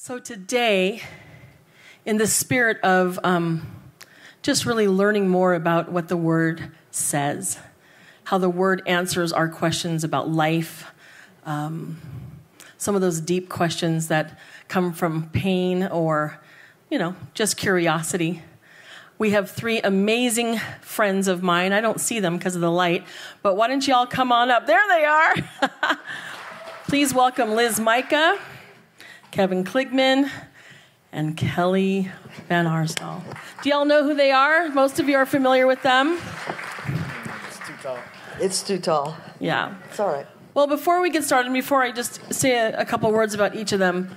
So, today, in the spirit of um, just really learning more about what the Word says, how the Word answers our questions about life, um, some of those deep questions that come from pain or, you know, just curiosity. We have three amazing friends of mine. I don't see them because of the light, but why don't you all come on up? There they are. Please welcome Liz Micah. Kevin Kligman, and Kelly Van Arsdal. Do y'all know who they are? Most of you are familiar with them. It's too tall. It's too tall. Yeah. It's all right. Well, before we get started, before I just say a, a couple words about each of them,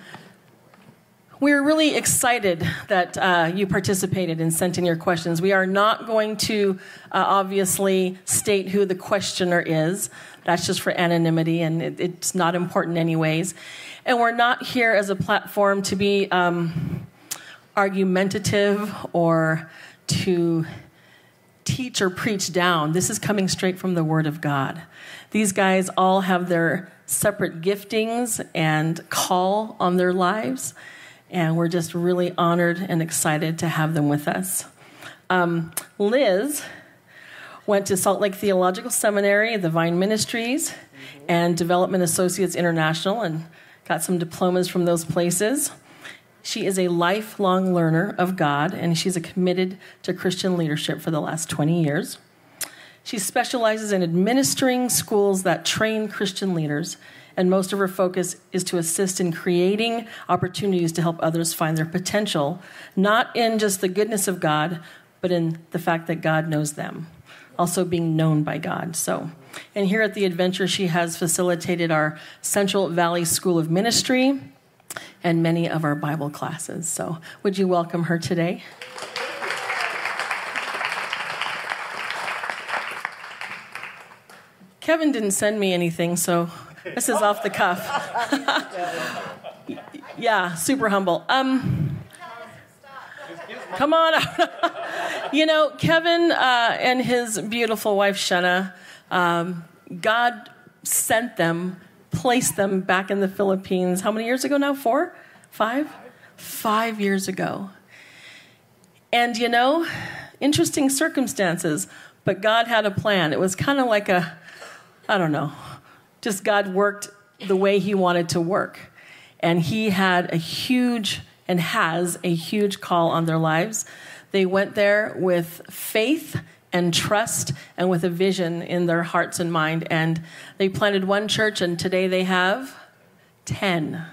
we're really excited that uh, you participated and sent in your questions. We are not going to uh, obviously state who the questioner is. That's just for anonymity, and it, it's not important, anyways. And we're not here as a platform to be um, argumentative or to teach or preach down. This is coming straight from the Word of God. These guys all have their separate giftings and call on their lives, and we're just really honored and excited to have them with us. Um, Liz went to Salt Lake Theological Seminary, the Vine Ministries, and Development Associates International, and got some diplomas from those places. She is a lifelong learner of God, and she's committed to Christian leadership for the last 20 years. She specializes in administering schools that train Christian leaders, and most of her focus is to assist in creating opportunities to help others find their potential, not in just the goodness of God, but in the fact that God knows them, also being known by God. So, and here at the Adventure, she has facilitated our Central Valley School of Ministry and many of our Bible classes. So, would you welcome her today? Kevin didn't send me anything, so this is off the cuff. yeah, super humble. Um, come on you know, Kevin uh, and his beautiful wife, Shenna, um, God sent them, placed them back in the Philippines. How many years ago now? Four? Five? Five years ago. And you know, interesting circumstances, but God had a plan. It was kind of like a, I don't know, just God worked the way He wanted to work. And He had a huge, and has a huge call on their lives. They went there with faith and trust and with a vision in their hearts and mind. And they planted one church, and today they have 10.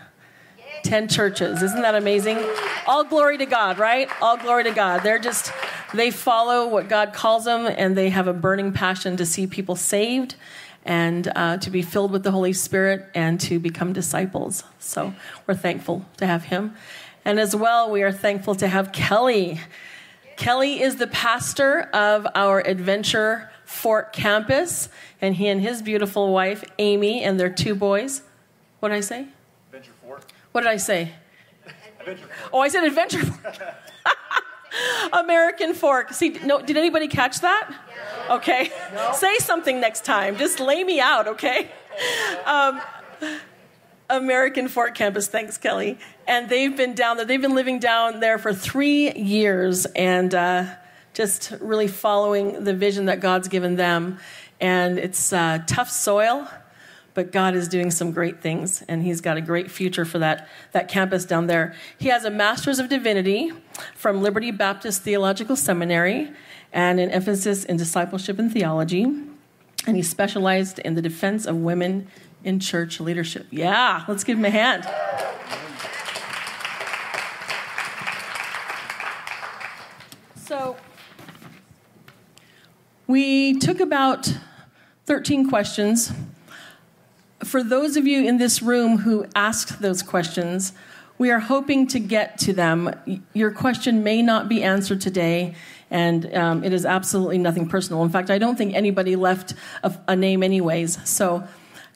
10 churches. Isn't that amazing? All glory to God, right? All glory to God. They're just, they follow what God calls them, and they have a burning passion to see people saved and uh, to be filled with the Holy Spirit and to become disciples. So we're thankful to have him. And as well, we are thankful to have Kelly. Kelly is the pastor of our Adventure Fort campus, and he and his beautiful wife, Amy, and their two boys. What did I say? Adventure Fort. What did I say? Adventure Fort. Oh, I said Adventure Fork. American Fork. See, no, did anybody catch that? Okay. Say something next time. Just lay me out, okay? Um, American Fork Campus. Thanks, Kelly. And they've been down there. They've been living down there for three years and uh, just really following the vision that God's given them. And it's uh, tough soil, but God is doing some great things, and He's got a great future for that, that campus down there. He has a Master's of Divinity from Liberty Baptist Theological Seminary and an emphasis in discipleship and theology. And he specialized in the defense of women in church leadership. Yeah, let's give him a hand. So, we took about 13 questions. For those of you in this room who asked those questions, we are hoping to get to them. Your question may not be answered today, and um, it is absolutely nothing personal. In fact, I don't think anybody left a, a name, anyways. So,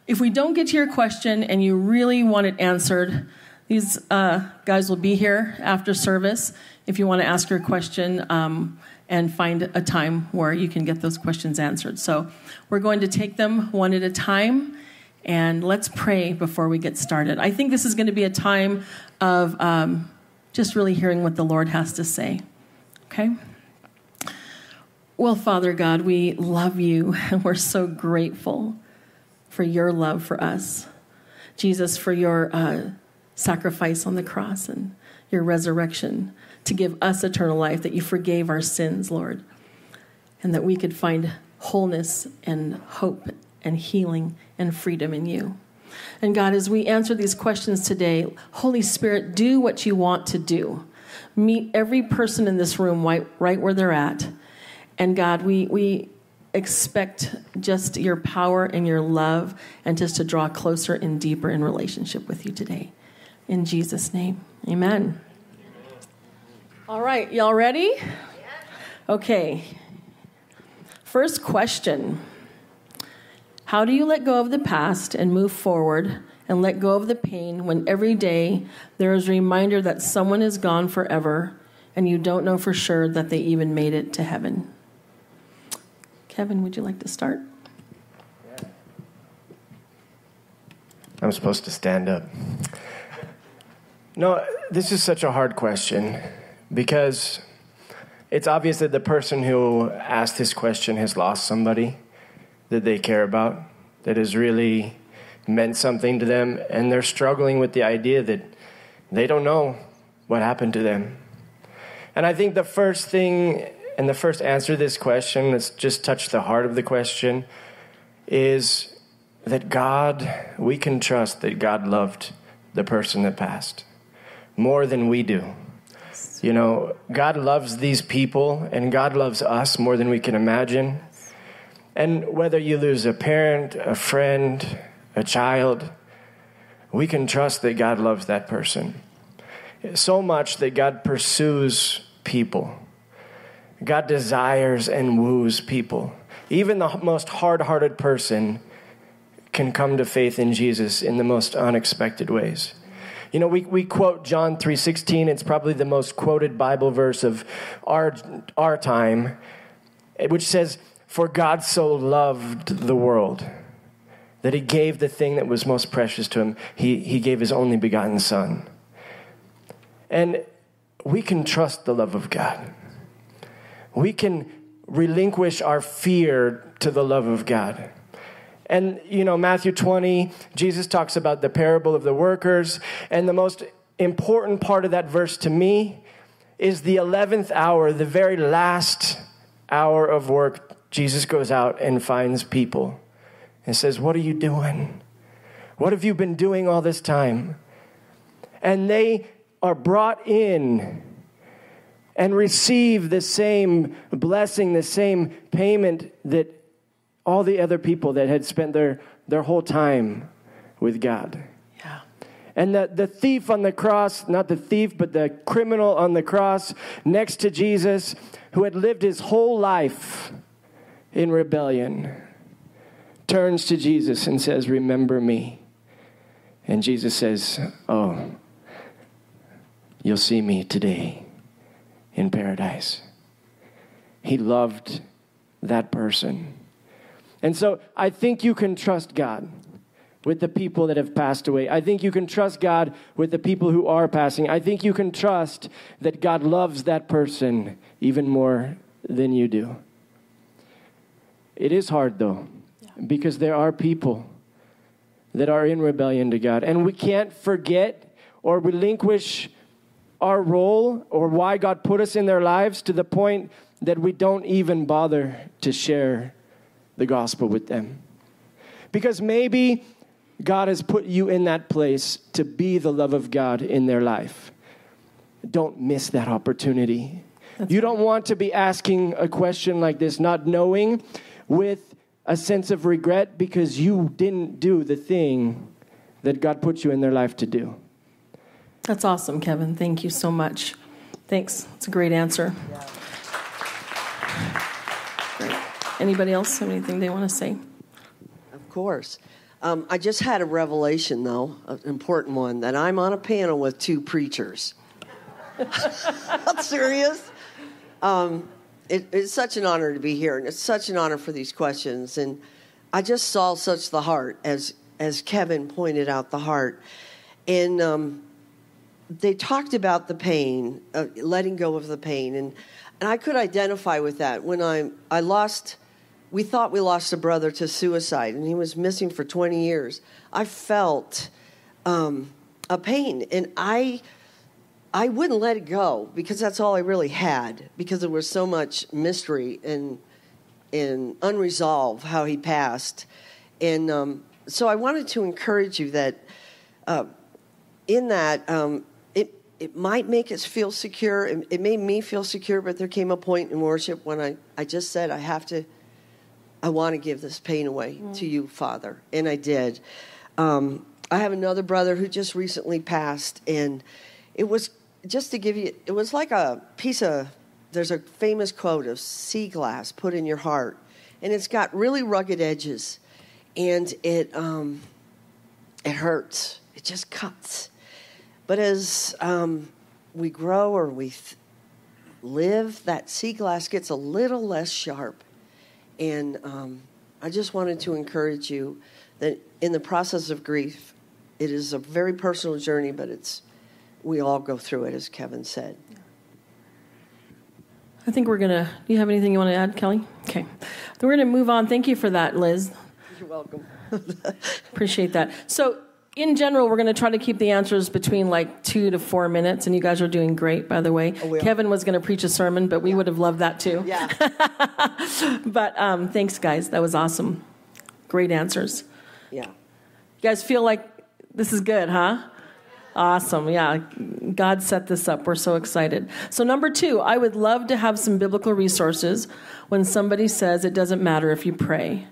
if we don't get to your question and you really want it answered, these uh, guys will be here after service if you want to ask your question um, and find a time where you can get those questions answered. So we're going to take them one at a time. And let's pray before we get started. I think this is going to be a time of um, just really hearing what the Lord has to say. Okay? Well, Father God, we love you and we're so grateful for your love for us. Jesus, for your uh, sacrifice on the cross and your resurrection to give us eternal life, that you forgave our sins, Lord, and that we could find wholeness and hope and healing and freedom in you. And God, as we answer these questions today, Holy Spirit, do what you want to do. Meet every person in this room right, right where they're at. And God, we, we expect just your power and your love and just to draw closer and deeper in relationship with you today. In Jesus' name, amen. All right, y'all ready? Okay. First question How do you let go of the past and move forward and let go of the pain when every day there is a reminder that someone is gone forever and you don't know for sure that they even made it to heaven? Kevin, would you like to start? I'm supposed to stand up. No, this is such a hard question because it's obvious that the person who asked this question has lost somebody that they care about, that has really meant something to them, and they're struggling with the idea that they don't know what happened to them. And I think the first thing and the first answer to this question, let's just touched the heart of the question, is that God, we can trust that God loved the person that passed more than we do. You know, God loves these people and God loves us more than we can imagine. And whether you lose a parent, a friend, a child, we can trust that God loves that person. So much that God pursues people. God desires and woos people. Even the most hard hearted person can come to faith in Jesus in the most unexpected ways. You know, we, we quote John 3.16. It's probably the most quoted Bible verse of our, our time, which says, For God so loved the world that he gave the thing that was most precious to him. He, he gave his only begotten Son. And we can trust the love of God. We can relinquish our fear to the love of God. And, you know, Matthew 20, Jesus talks about the parable of the workers. And the most important part of that verse to me is the 11th hour, the very last hour of work. Jesus goes out and finds people and says, What are you doing? What have you been doing all this time? And they are brought in and receive the same blessing, the same payment that all the other people that had spent their, their whole time with God. Yeah. And the, the thief on the cross, not the thief, but the criminal on the cross next to Jesus, who had lived his whole life in rebellion, turns to Jesus and says, Remember me. And Jesus says, Oh, you'll see me today in paradise. He loved that person. And so I think you can trust God with the people that have passed away. I think you can trust God with the people who are passing. I think you can trust that God loves that person even more than you do. It is hard though, because there are people that are in rebellion to God. And we can't forget or relinquish our role or why God put us in their lives to the point that we don't even bother to share the gospel with them. Because maybe God has put you in that place to be the love of God in their life. Don't miss that opportunity. That's you don't want to be asking a question like this, not knowing with a sense of regret because you didn't do the thing that God put you in their life to do. That's awesome, Kevin. Thank you so much. Thanks. It's a great answer. Great. Anybody else have anything they want to say? Of course. Um, I just had a revelation, though, an important one, that I'm on a panel with two preachers. I'm serious. Um, it, it's such an honor to be here, and it's such an honor for these questions. And I just saw such the heart as as Kevin pointed out, the heart. And um, they talked about the pain, uh, letting go of the pain. And, and I could identify with that. When I, I lost, we thought we lost a brother to suicide, and he was missing for 20 years. I felt um, a pain, and I. I wouldn't let it go because that's all I really had because there was so much mystery and and unresolved how he passed, and um, so I wanted to encourage you that uh, in that um, it it might make us feel secure. It, it, made me feel secure, but there came a point in worship when I, I just said I have to. I want to give this pain away mm. to you, Father, and I did. Um, I have another brother who just recently passed, and it was just to give you. It was like a piece of. There's a famous quote of sea glass put in your heart, and it's got really rugged edges and it um, it hurts. It just cuts. But as um, we grow or we th- live, that sea glass gets a little less sharp. And um, I just wanted to encourage you that in the process of grief, it is a very personal journey, but it's we all go through it, as Kevin said. I think we're gonna. Do you have anything you want to add, Kelly? Okay, we're gonna move on. Thank you for that, Liz. You're welcome. Appreciate that. So, in general, we're going to try to keep the answers between like two to four minutes, and you guys are doing great, by the way. Oh, Kevin was going to preach a sermon, but we yeah. would have loved that too. Yeah. but um, thanks, guys. That was awesome. Great answers. Yeah. You guys feel like this is good, huh? Awesome. Yeah. God set this up. We're so excited. So, number two, I would love to have some biblical resources when somebody says it doesn't matter if you pray.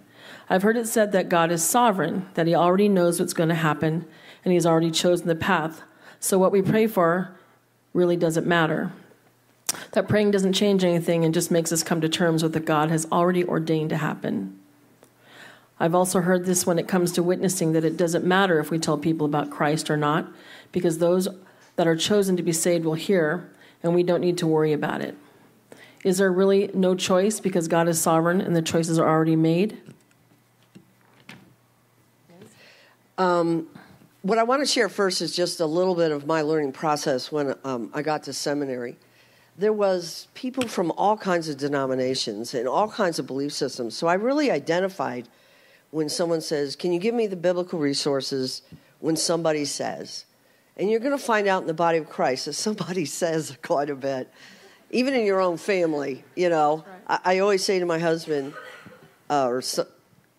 I've heard it said that God is sovereign, that He already knows what's going to happen, and He's already chosen the path. So what we pray for really doesn't matter. That praying doesn't change anything and just makes us come to terms with what God has already ordained to happen. I've also heard this when it comes to witnessing that it doesn't matter if we tell people about Christ or not, because those that are chosen to be saved will hear, and we don't need to worry about it. Is there really no choice because God is sovereign and the choices are already made? Um, what I want to share first is just a little bit of my learning process when um, I got to seminary. There was people from all kinds of denominations and all kinds of belief systems. So I really identified when someone says, "Can you give me the biblical resources?" When somebody says, and you're going to find out in the body of Christ that somebody says quite a bit, even in your own family. You know, right. I, I, always say to my husband, uh, or so,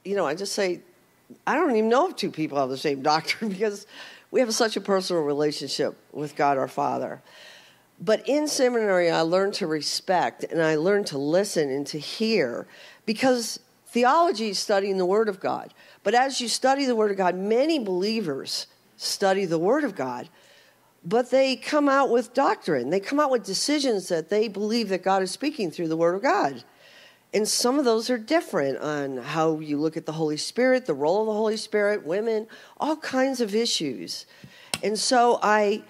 you know, I just say, I don't even know if two people have the same doctor because we have such a personal relationship with God our Father. But in seminary, I learned to respect and I learned to listen and to hear because theology is studying the Word of God. But as you study the Word of God, many believers study the Word of God, but they come out with doctrine. They come out with decisions that they believe that God is speaking through the Word of God. And some of those are different on how you look at the Holy Spirit, the role of the Holy Spirit, women, all kinds of issues. And so I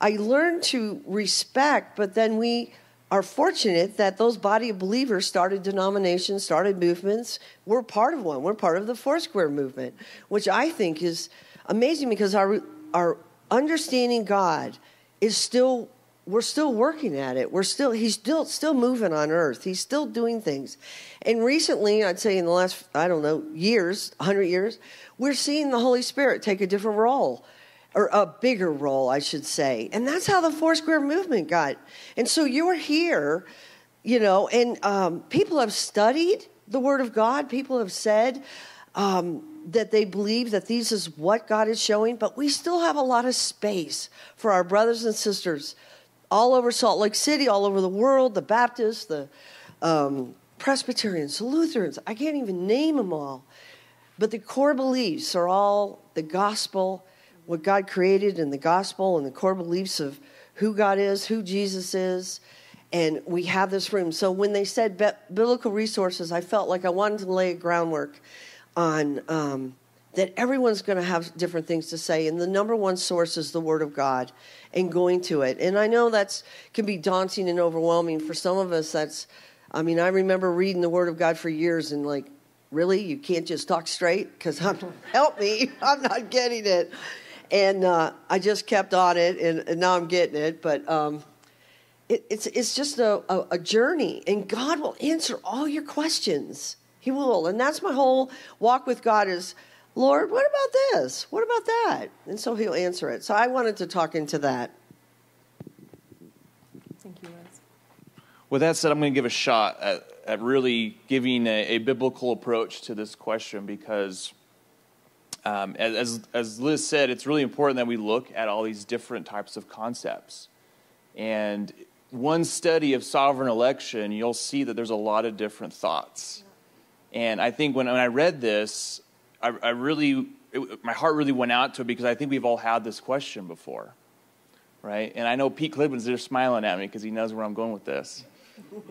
I learned to respect, but then we are fortunate that those body of believers started denominations, started movements. We're part of one. We're part of the Four Square movement, which I think is amazing because our our understanding God is still we're still working at it. We're still he's still still moving on earth. He's still doing things. And recently, I'd say in the last I don't know, years, 100 years, we're seeing the Holy Spirit take a different role or a bigger role, I should say. And that's how the Foursquare movement got. And so you're here, you know, and um, people have studied the Word of God. People have said um, that they believe that these is what God is showing, but we still have a lot of space for our brothers and sisters all over Salt Lake City, all over the world, the Baptists, the um, Presbyterians, the Lutherans. I can't even name them all. But the core beliefs are all the gospel, what God created in the gospel, and the core beliefs of who God is, who Jesus is. And we have this room. So when they said biblical resources, I felt like I wanted to lay a groundwork on um, that everyone's going to have different things to say. And the number one source is the Word of God and going to it. And I know that's can be daunting and overwhelming for some of us. That's, I mean, I remember reading the Word of God for years and like really? You can't just talk straight? Because help me, I'm not getting it. And uh, I just kept on it, and, and now I'm getting it. But um, it, it's, it's just a, a, a journey, and God will answer all your questions. He will. And that's my whole walk with God is, Lord, what about this? What about that? And so he'll answer it. So I wanted to talk into that. Thank you, Liz. With that said, I'm going to give a shot at, at really giving a, a biblical approach to this question because, um, as, as Liz said, it's really important that we look at all these different types of concepts. And one study of sovereign election, you'll see that there's a lot of different thoughts. And I think when, when I read this, I, I really, it, my heart really went out to it because I think we've all had this question before, right? And I know Pete Clibben's there smiling at me because he knows where I'm going with this.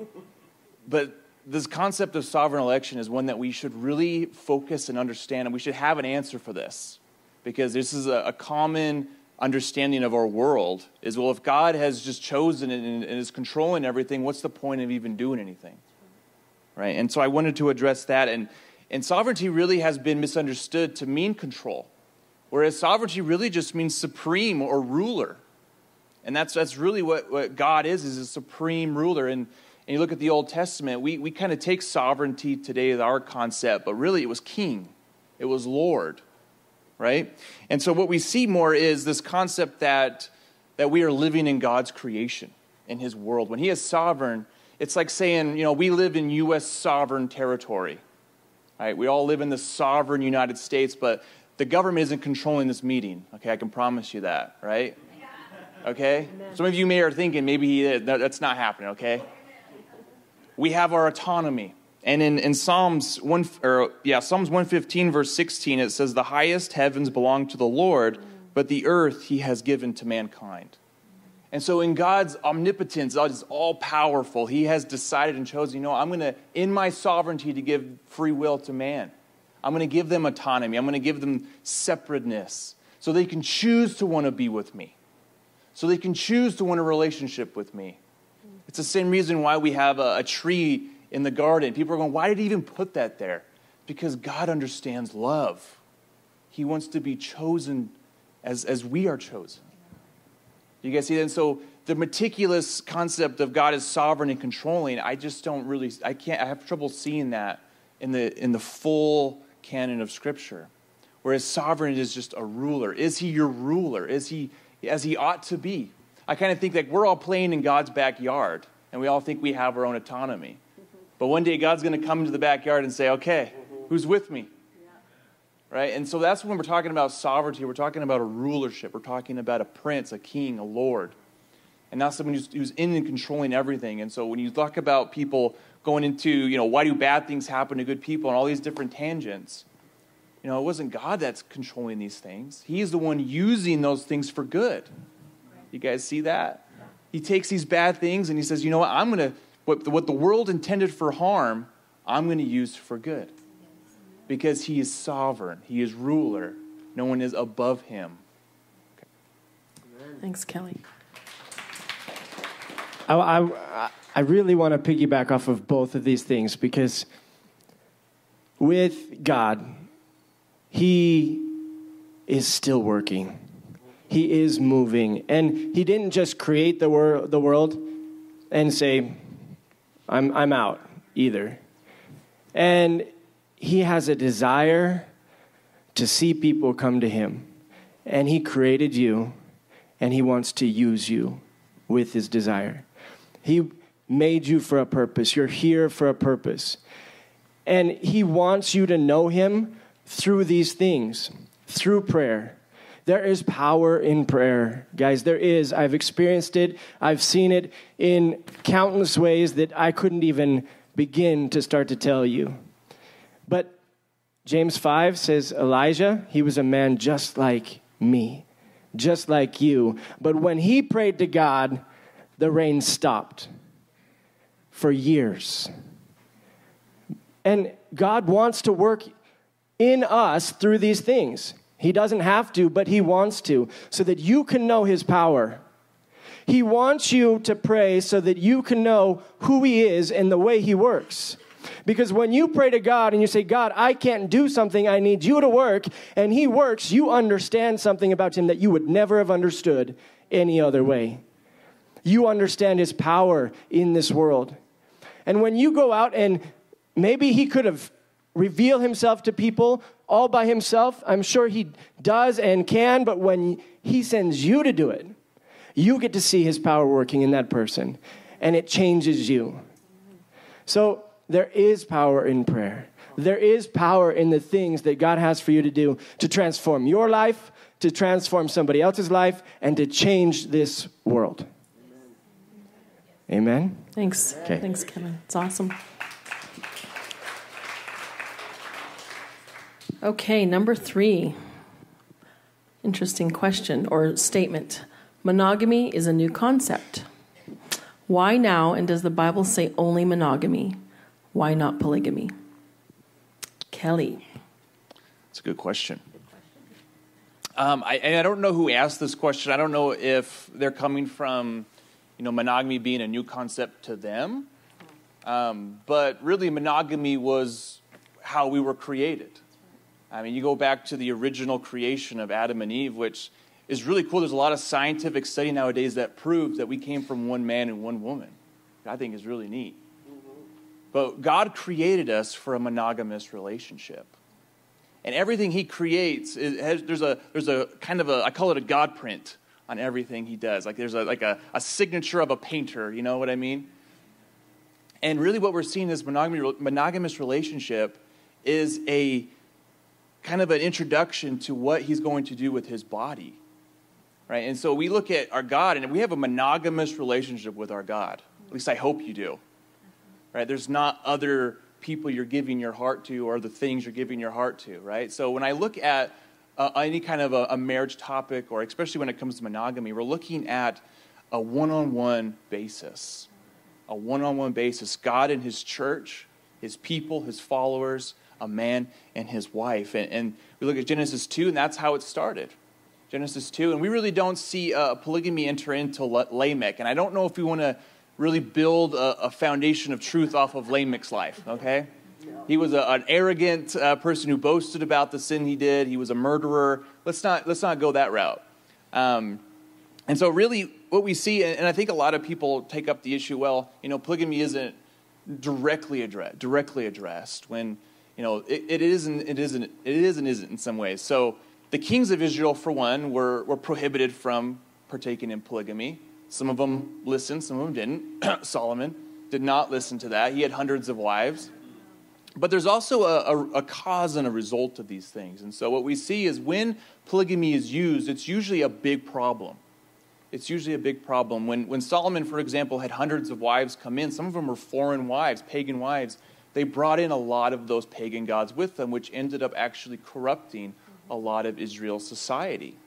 but this concept of sovereign election is one that we should really focus and understand, and we should have an answer for this because this is a, a common understanding of our world is well if god has just chosen it and, and is controlling everything what's the point of even doing anything right? And so I wanted to address that. And, and sovereignty really has been misunderstood to mean control, whereas sovereignty really just means supreme or ruler. And that's, that's really what, what God is, is a supreme ruler. And, and you look at the Old Testament, we, we kind of take sovereignty today as our concept, but really it was king, it was Lord, right? And so what we see more is this concept that, that we are living in God's creation, in his world. When he is sovereign, it's like saying, you know, we live in U.S. sovereign territory. Right? We all live in the sovereign United States, but the government isn't controlling this meeting. Okay, I can promise you that, right? Okay? Some of you may are thinking maybe uh, he is. that's not happening, okay? We have our autonomy. And in, in Psalms 1 or yeah, Psalms 115 verse 16 it says the highest heavens belong to the Lord, but the earth he has given to mankind. And so, in God's omnipotence, God is all powerful. He has decided and chosen, you know, I'm going to, in my sovereignty, to give free will to man. I'm going to give them autonomy. I'm going to give them separateness so they can choose to want to be with me, so they can choose to want a relationship with me. It's the same reason why we have a, a tree in the garden. People are going, why did he even put that there? Because God understands love. He wants to be chosen as, as we are chosen. You guys see that? And so the meticulous concept of God is sovereign and controlling, I just don't really, I can't, I have trouble seeing that in the, in the full canon of Scripture. Whereas sovereign is just a ruler. Is he your ruler? Is he as he ought to be? I kind of think like we're all playing in God's backyard and we all think we have our own autonomy. Mm-hmm. But one day God's going to come into the backyard and say, okay, mm-hmm. who's with me? Right? And so that's when we're talking about sovereignty. We're talking about a rulership. We're talking about a prince, a king, a lord. And not someone who's, who's in and controlling everything. And so when you talk about people going into, you know, why do bad things happen to good people and all these different tangents, you know, it wasn't God that's controlling these things. He is the one using those things for good. You guys see that? He takes these bad things and he says, you know what, I'm going to, what, what the world intended for harm, I'm going to use for good because he is sovereign, he is ruler. No one is above him. Okay. Thanks, Kelly. I, I, I really want to piggyback off of both of these things because with God, He is still working. He is moving. And He didn't just create the, wor- the world and say, I'm, I'm out either. And he has a desire to see people come to him. And he created you, and he wants to use you with his desire. He made you for a purpose. You're here for a purpose. And he wants you to know him through these things, through prayer. There is power in prayer, guys. There is. I've experienced it, I've seen it in countless ways that I couldn't even begin to start to tell you. James 5 says Elijah, he was a man just like me, just like you. But when he prayed to God, the rain stopped for years. And God wants to work in us through these things. He doesn't have to, but He wants to, so that you can know His power. He wants you to pray so that you can know who He is and the way He works. Because when you pray to God and you say, God, I can't do something, I need you to work, and He works, you understand something about Him that you would never have understood any other way. You understand His power in this world. And when you go out and maybe He could have revealed Himself to people all by Himself, I'm sure He does and can, but when He sends you to do it, you get to see His power working in that person, and it changes you. So there is power in prayer. There is power in the things that God has for you to do to transform your life, to transform somebody else's life, and to change this world. Amen? Thanks. Okay. Thanks, Kevin. It's awesome. Okay, number three. Interesting question or statement. Monogamy is a new concept. Why now, and does the Bible say only monogamy? Why not polygamy? Kelly. That's a good question. Um, I, I don't know who asked this question. I don't know if they're coming from, you know, monogamy being a new concept to them. Um, but really, monogamy was how we were created. I mean, you go back to the original creation of Adam and Eve, which is really cool. There's a lot of scientific study nowadays that proves that we came from one man and one woman. I think is really neat. But God created us for a monogamous relationship. And everything He creates, has, there's, a, there's a kind of a, I call it a God print on everything He does. Like there's a, like a, a signature of a painter, you know what I mean? And really, what we're seeing is monogamy, monogamous relationship is a kind of an introduction to what He's going to do with His body. Right? And so we look at our God, and we have a monogamous relationship with our God. At least I hope you do. Right? There's not other people you're giving your heart to or the things you're giving your heart to, right? So when I look at uh, any kind of a, a marriage topic, or especially when it comes to monogamy, we're looking at a one on one basis. A one on one basis. God and His church, His people, His followers, a man and his wife. And, and we look at Genesis 2, and that's how it started. Genesis 2. And we really don't see uh, polygamy enter into Lamech. And I don't know if we want to really build a, a, foundation of truth off of Lamech's life, okay? He was a, an arrogant uh, person who boasted about the sin he did. He was a murderer. Let's not, let's not go that route. Um, and so, really, what we see, and I think a lot of people take up the issue well, you know, polygamy isn't directly, address, directly addressed when, you know, it, it, isn't, it, isn't, it is and isn't in some ways. So, the kings of Israel, for one, were, were prohibited from partaking in polygamy. Some of them listened, some of them didn't. Solomon did not listen to that. He had hundreds of wives. But there's also a, a, a, cause and a result of these things. And so what we see is when polygamy is used, it's usually a big problem. It's usually a big problem. When, when Solomon, for example, had hundreds of wives come in, some of them were foreign wives, pagan wives, they brought in a lot of those pagan gods with them, which ended up actually corrupting a lot of Israel's society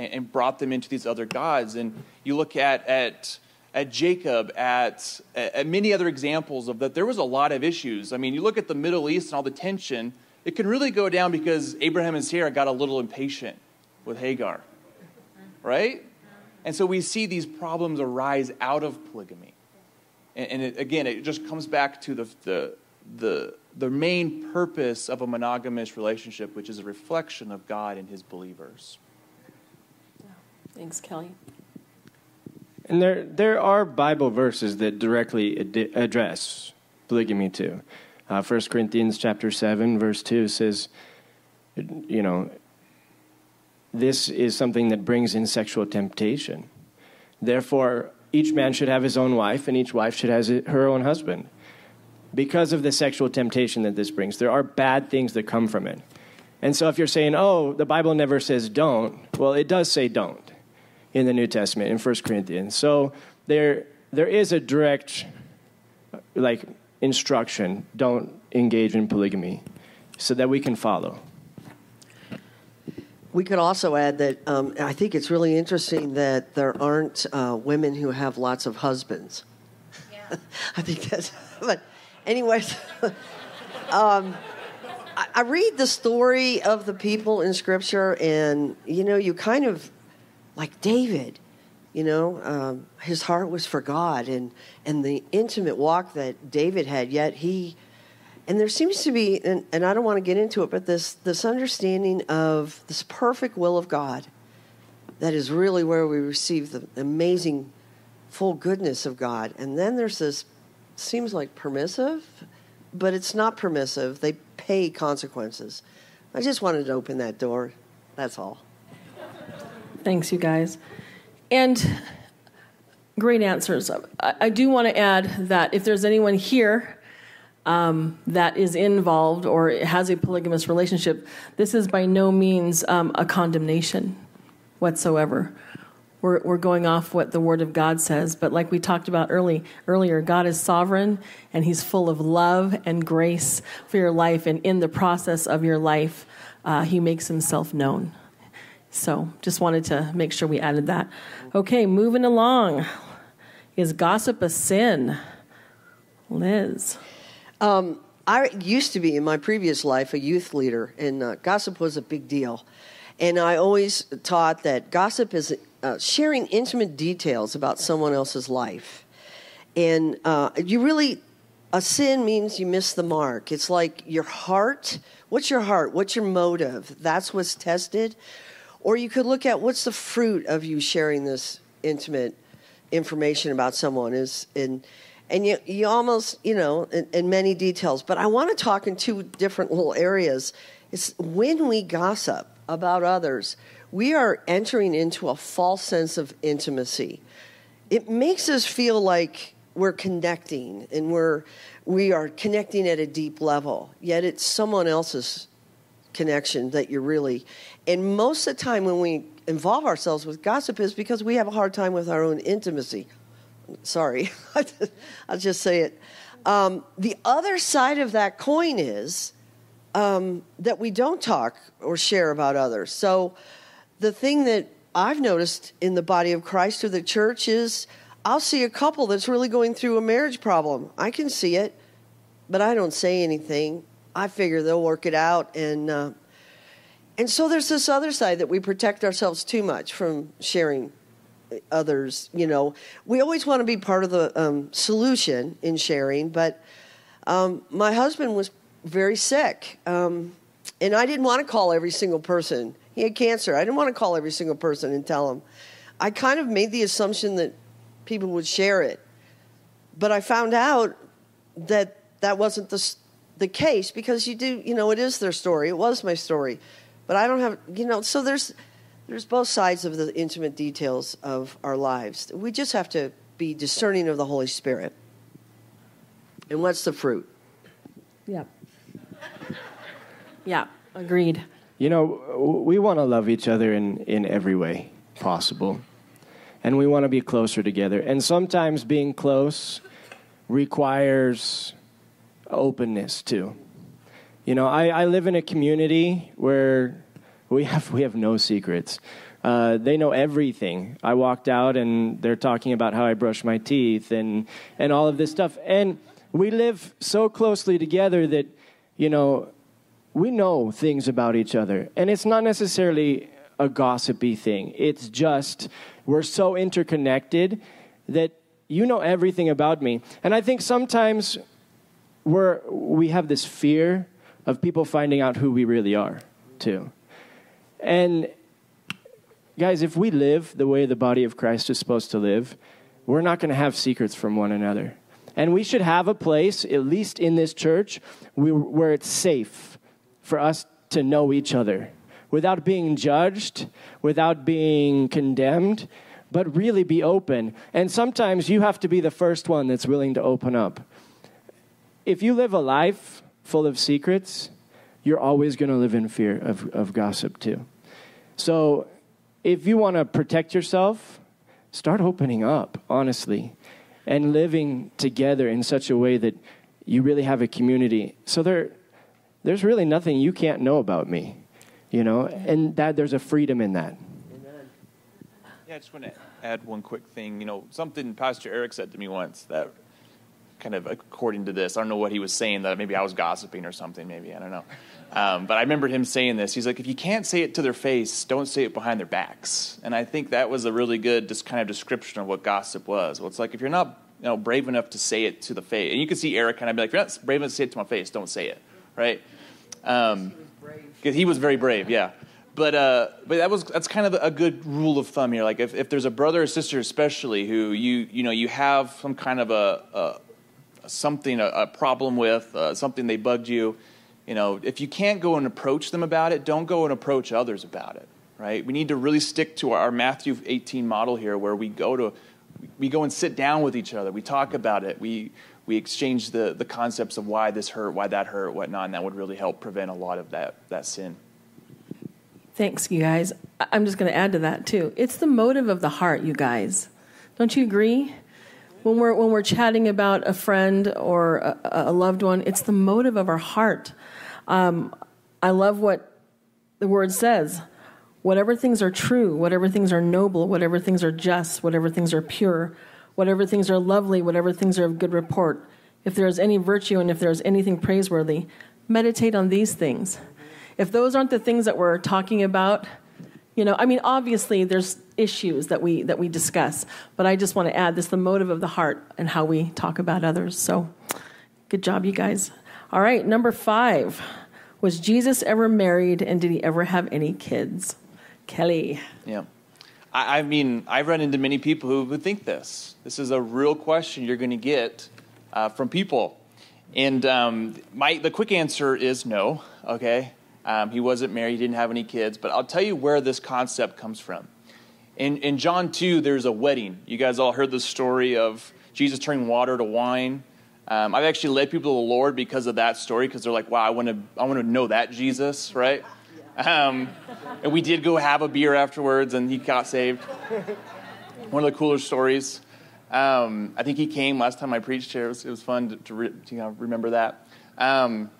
and, and brought them into these other gods. And you look at, at, at Jacob, at, at many other examples of that, there was a lot of issues. I mean, you look at the Middle East and all the tension, it can really go down because Abraham and Sarah got a little impatient with Hagar, right? And so we see these problems arise out of polygamy. And, and it, again, it just comes back to the, the, the, the main purpose of a monogamous relationship, which is a reflection of God and his believers. Thanks, Kelly. And there, there are Bible verses that directly ad- address polygamy too. Uh, 1 Corinthians chapter 7, verse 2 says, you know, this is something that brings in sexual temptation. Therefore, each man should have his own wife, and each wife should have her own husband. Because of the sexual temptation that this brings, there are bad things that come from it. And so, if you're saying, oh, the Bible never says don't, well, it does say don't in the New Testament in 1 Corinthians. So there there is a direct like instruction, don't engage in polygamy so that we can follow. We could also add that um, I think it's really interesting that there aren't uh, women who have lots of husbands. Yeah. I think that's, but, anyways, um, I, I read the story of the people in Scripture, and you know, you kind of like David, you know, um, his heart was for God and, and the intimate walk that David had, yet he And there seems to be, and, and I don't want to get into it, but this, this understanding of this perfect will of God that is really where we receive the amazing full goodness of God. And then there's this, seems like permissive, but it's not permissive. They pay consequences. I just wanted to open that door. That's all. Thanks, you guys. And great answers. I, I do want to add that if there's anyone here um, that is involved or has a polygamous relationship, this is by no means um, a condemnation whatsoever. We're, we're going off what the Word of God says, but like we talked about early, earlier, God is sovereign and He's full of love and grace for your life, and in the process of your life, uh, He makes Himself known. So just wanted to make sure we added that. Okay, moving along. Is gossip a sin? Liz. Um, I used to be in my previous life a youth leader, and uh, gossip was a big deal. And I always taught that gossip is uh, sharing intimate details about someone else's life. And uh, you really, a sin means you miss the mark. It's like your heart. What's your heart? What's your motive? That's what's tested. Or you could look at what's the fruit of you sharing this intimate information about someone is in and you, you almost you know in, in many details. But i want to talk in two different little areas. It's when we gossip about others we are entering into a false sense of intimacy. It makes us feel like we're connecting and we're we are connecting at a deep level yet it's someone else's connection that you're really and most of the time when we involve ourselves with gossip is because we have a hard time with our own intimacy. Sorry i'll just say it. Um, the other side of that coin is um, that we don't talk or share about others. So the thing that i've noticed in the body of christ or the church is i'll see a couple that's really going through a marriage problem. I can see it but i don't say anything I figure they'll work it out. And, uh, and so there's this other side that we protect ourselves too much from sharing others. You know, we always want to be part of the um, solution in sharing, but um, my husband was very sick. Um, and I didn't want to call every single person. He had cancer. I didn't want to call every single person and tell him. I kind of made the assumption that people would share it. But I found out that that wasn't the the case because you do, you know, it is their story. It was my story. But I don't have, you know, so there's there's both sides of the intimate details of our lives. We just have to be discerning of the Holy Spirit. And what's the fruit? Yeah. Yeah, agreed. You know, we want to love each other in, in every way possible. And we want to be closer together. And sometimes being close requires openness too. You know, I, I live in a community where we have we have no secrets. Uh, they know everything. I walked out and they're talking about how I brush my teeth and and all of this stuff. And we live so closely together that you know we know things about each other, and it's not necessarily a gossipy thing. It's just we're so interconnected that you know everything about me. And I think sometimes we're, we have this fear of people finding out who we really are, too. And guys, if we live the way the body of Christ is supposed to live, we're not going to have secrets from one another. And we should have a place, at least in this church, where it's safe for us to know each other without being judged, without being condemned, but really be open. And sometimes you have to be the first one that's willing to open up if you live a life full of secrets, you're always going to live in fear of, of gossip too. So if you want to protect yourself, start opening up, honestly, and living together in such a way that you really have a community. So there, there's really nothing you can't know about me, you know, and that there's a freedom in that. Yeah, I just want to add one quick thing. You know, something Pastor Eric said to me once that kind of according to this. I don't know what he was saying that maybe I was gossiping or something. Maybe I don't know. Um, but I remember him saying this. He's like, if you can't say it to their face, don't say it behind their backs. And I think that was a really good just kind of description of what gossip was. Well, it's like if you're not you know, brave enough to say it to the face. And you can see Eric kind of be like, if you're not brave enough to say it to my face, don't say it, right? Um, because he was very brave, yeah. But uh, but that was that's kind of a good rule of thumb here. Like if, if there's a brother or sister, especially who you you know you have some kind of a, a something a, a, problem with uh, something they bugged you, you know if you can't go and approach them about it, don't go and approach others about it. Right? We need to really stick to our Matthew 18 model here, where we go to we go and sit down with each other. We talk about it. We we exchange the, the concepts of why this hurt, why that hurt, whatnot, and that would really help prevent a lot of that, that sin. Thanks, you guys. I'm just going to add to that too. It's the motive of the heart, you guys. Don't you agree? When we're when we're chatting about a friend or a, a loved one, it's the motive of our heart. Um, I love what the word says. Whatever things are true, whatever things are noble, whatever things are just, whatever things are pure, whatever things are lovely, whatever things are of good report, if there is any virtue and if there is anything praiseworthy, meditate on these things. If those aren't the things that we're talking about, you know, I mean, obviously there's issues that we that we discuss, but I just want to add this: the motive of the heart and how we talk about others. So, good job, you guys. All right, number five: Was Jesus ever married, and did he ever have any kids? Kelly. Yeah. I, mean, I've run into many people who would think this. This is a real question you're going to get uh, from people. And um, my, the quick answer is no, okay? Um, he wasn't married, he didn't have any kids. But I'll tell you where this concept comes from. In, in John 2, there's a wedding. You guys all heard the story of Jesus turning water to wine. Um, I've actually led people to the Lord because of that story, because they're like, wow, I want to I want to know that Jesus, right? Um, and we did go have a beer afterwards, and he got saved. One of the cooler stories. Um, I think he came last time I preached here. It was, it was fun to, to, re, to you know, remember that. Um,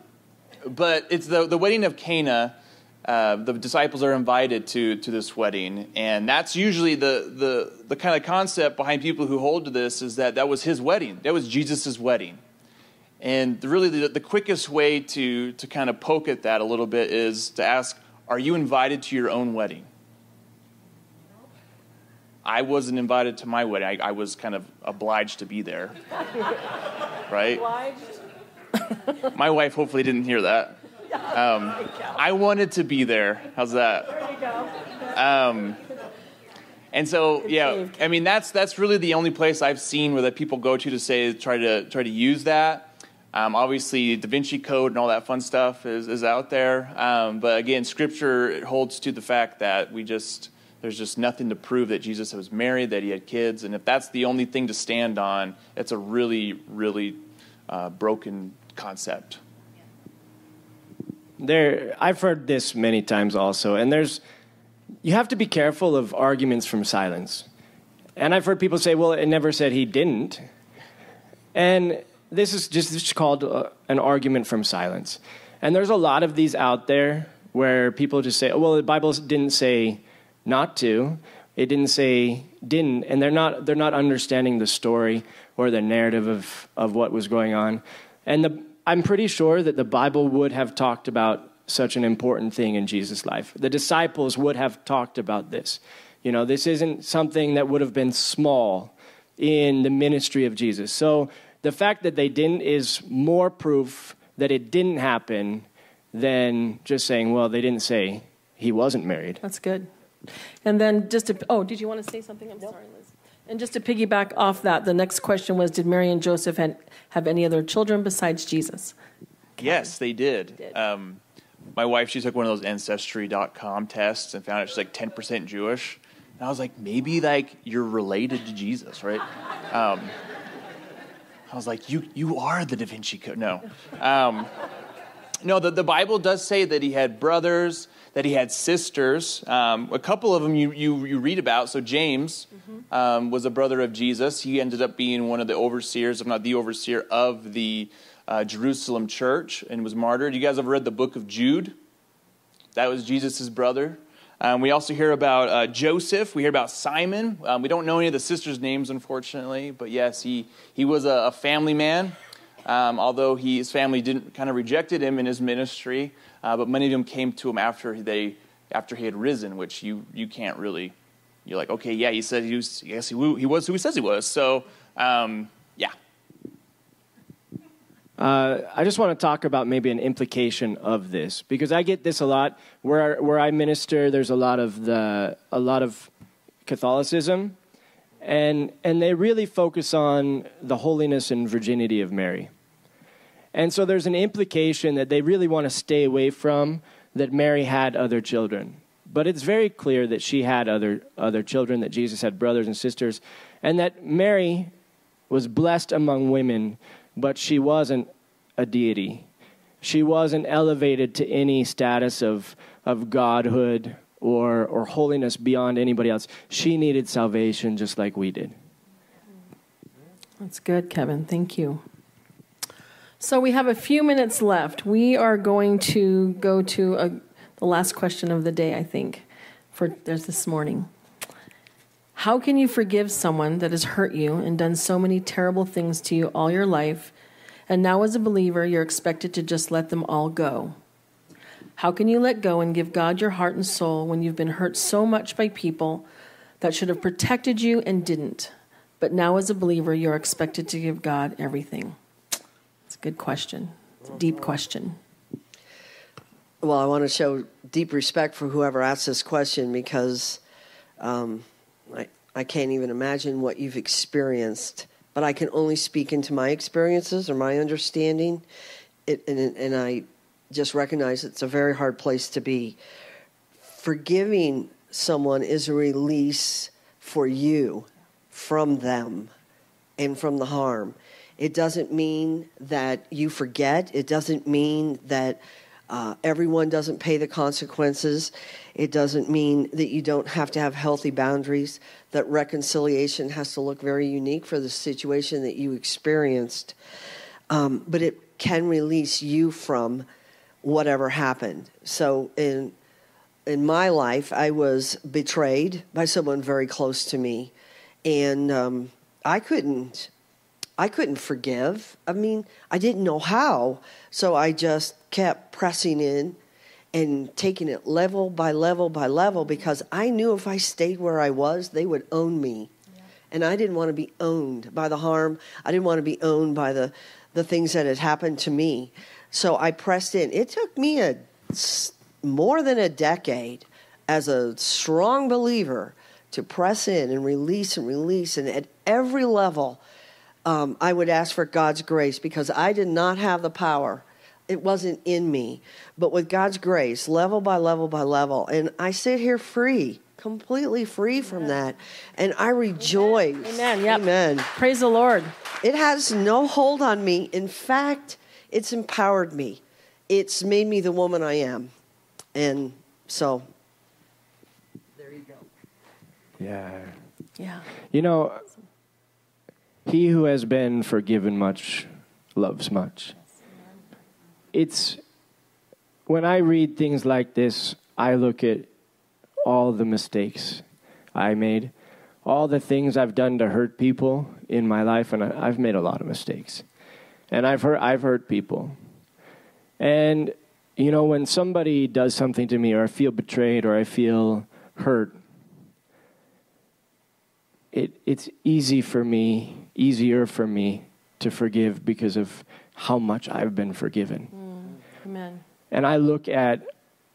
but it's the, the wedding of Cana. Uh, the disciples are invited to, to this wedding. And that's usually the, the, the kind of concept behind people who hold to this is that that was his wedding. That was Jesus' wedding. And really, the, the quickest way to, to kind of poke at that a little bit is to ask, Are you invited to your own wedding? I wasn't invited to my wedding. I, I was kind of obliged to be there. right? Obliged? My wife hopefully didn't hear that. Um, I wanted to be there. How's that? There you go. Um, and so, yeah, I mean, that's that's really the only place I've seen where that people go to to say try to try to use that. Um, obviously, Da Vinci Code and all that fun stuff is, is out there. Um, but again, Scripture holds to the fact that we just there's just nothing to prove that Jesus was married, that he had kids, and if that's the only thing to stand on, it's a really, really uh, broken concept. There, I've heard this many times also, and there's you have to be careful of arguments from silence. And I've heard people say, "Well, it never said he didn't," and this is just, this is called uh, an argument from silence. And there's a lot of these out there where people just say, oh, well, the Bible didn't say not to. It didn't say didn't, and they're not, they're not understanding the story or the narrative of, of what was going on. And the, I'm pretty sure that the Bible would have talked about such an important thing in Jesus' life. The disciples would have talked about this. You know, this isn't something that would have been small in the ministry of Jesus. So the fact that they didn't is more proof that it didn't happen than just saying, well, they didn't say he wasn't married. That's good. And then just to, oh, did you want to say something? I'm sorry, Liz. And just to piggyback off that, the next question was Did Mary and Joseph have any other children besides Jesus? Yes, they did. did. Um, my wife, she took one of those ancestry.com tests and found out she's like 10% Jewish. And I was like, maybe like you're related to Jesus, right? Um, I was like, you, you are the Da Vinci Code. No. Um, no, the, the Bible does say that he had brothers, that he had sisters. Um, a couple of them you, you, you, read about. So James mm-hmm. um, was a brother of Jesus. He ended up being one of the overseers, if not the overseer, of the uh, Jerusalem church and was martyred. You guys ever read the book of Jude? That was Jesus' brother. Um, we also hear about uh, Joseph. We hear about Simon. Um, we don't know any of the sisters' names, unfortunately, but yes, he, he was a, a family man. Um, although he, his family didn't kind of rejected him in his ministry, uh, but many of them came to him after they after he had risen, which you you can't really. You're like, okay, yeah, he said he was. Yes, he, he was who he says he was. So um, Yeah. Uh, I just want to talk about maybe an implication of this because I get this a lot. Where where I minister, there's a lot of the a lot of Catholicism, and and they really focus on the holiness and virginity of Mary. And so there's an implication that they really want to stay away from that Mary had other children. But it's very clear that she had other other children, that Jesus had brothers and sisters, and that Mary was blessed among women but she wasn't a deity. She wasn't elevated to any status of, of godhood or, or holiness beyond anybody else. She needed salvation just like we did. That's good, Kevin. Thank you. So we have a few minutes left. We are going to go to a, the last question of the day, I think, for this morning. How can you forgive someone that has hurt you and done so many terrible things to you all your life, and now as a believer you're expected to just let them all go? How can you let go and give God your heart and soul when you've been hurt so much by people that should have protected you and didn't? But now as a believer you're expected to give God everything. Good question. It's a deep question. Well, I want to show deep respect for whoever asked this question because um, I, I can't even imagine what you've experienced, but I can only speak into my experiences or my understanding. It, and, and I just recognize it's a very hard place to be. Forgiving someone is a release for you from them and from the harm. It doesn't mean that you forget, it doesn't mean that uh, everyone doesn't pay the consequences. It doesn't mean that you don't have to have healthy boundaries, that reconciliation has to look very unique for the situation that you experienced. Um, but it can release you from whatever happened. So in in my life, I was betrayed by someone very close to me, and um, I couldn't I couldn't forgive. I mean, I didn't know how, so I just kept pressing in and taking it level by level by level because I knew if I stayed where I was, they would own me. Yeah. And I didn't want to be owned by the harm. I didn't want to be owned by the, the things that had happened to me. So I pressed in. It took me a more than a decade as a strong believer to press in and release and release and at every level um, I would ask for God's grace because I did not have the power. It wasn't in me. But with God's grace, level by level by level, and I sit here free, completely free from that. And I rejoice. Amen. Yep. Amen. Praise the Lord. It has no hold on me. In fact, it's empowered me. It's made me the woman I am. And so, there you go. Yeah. Yeah. You know, he who has been forgiven much loves much. It's when I read things like this, I look at all the mistakes I made, all the things I've done to hurt people in my life, and I've made a lot of mistakes. And I've hurt, I've hurt people. And, you know, when somebody does something to me, or I feel betrayed, or I feel hurt, it, it's easy for me, easier for me to forgive because of how much I've been forgiven. Mm, amen. And I look at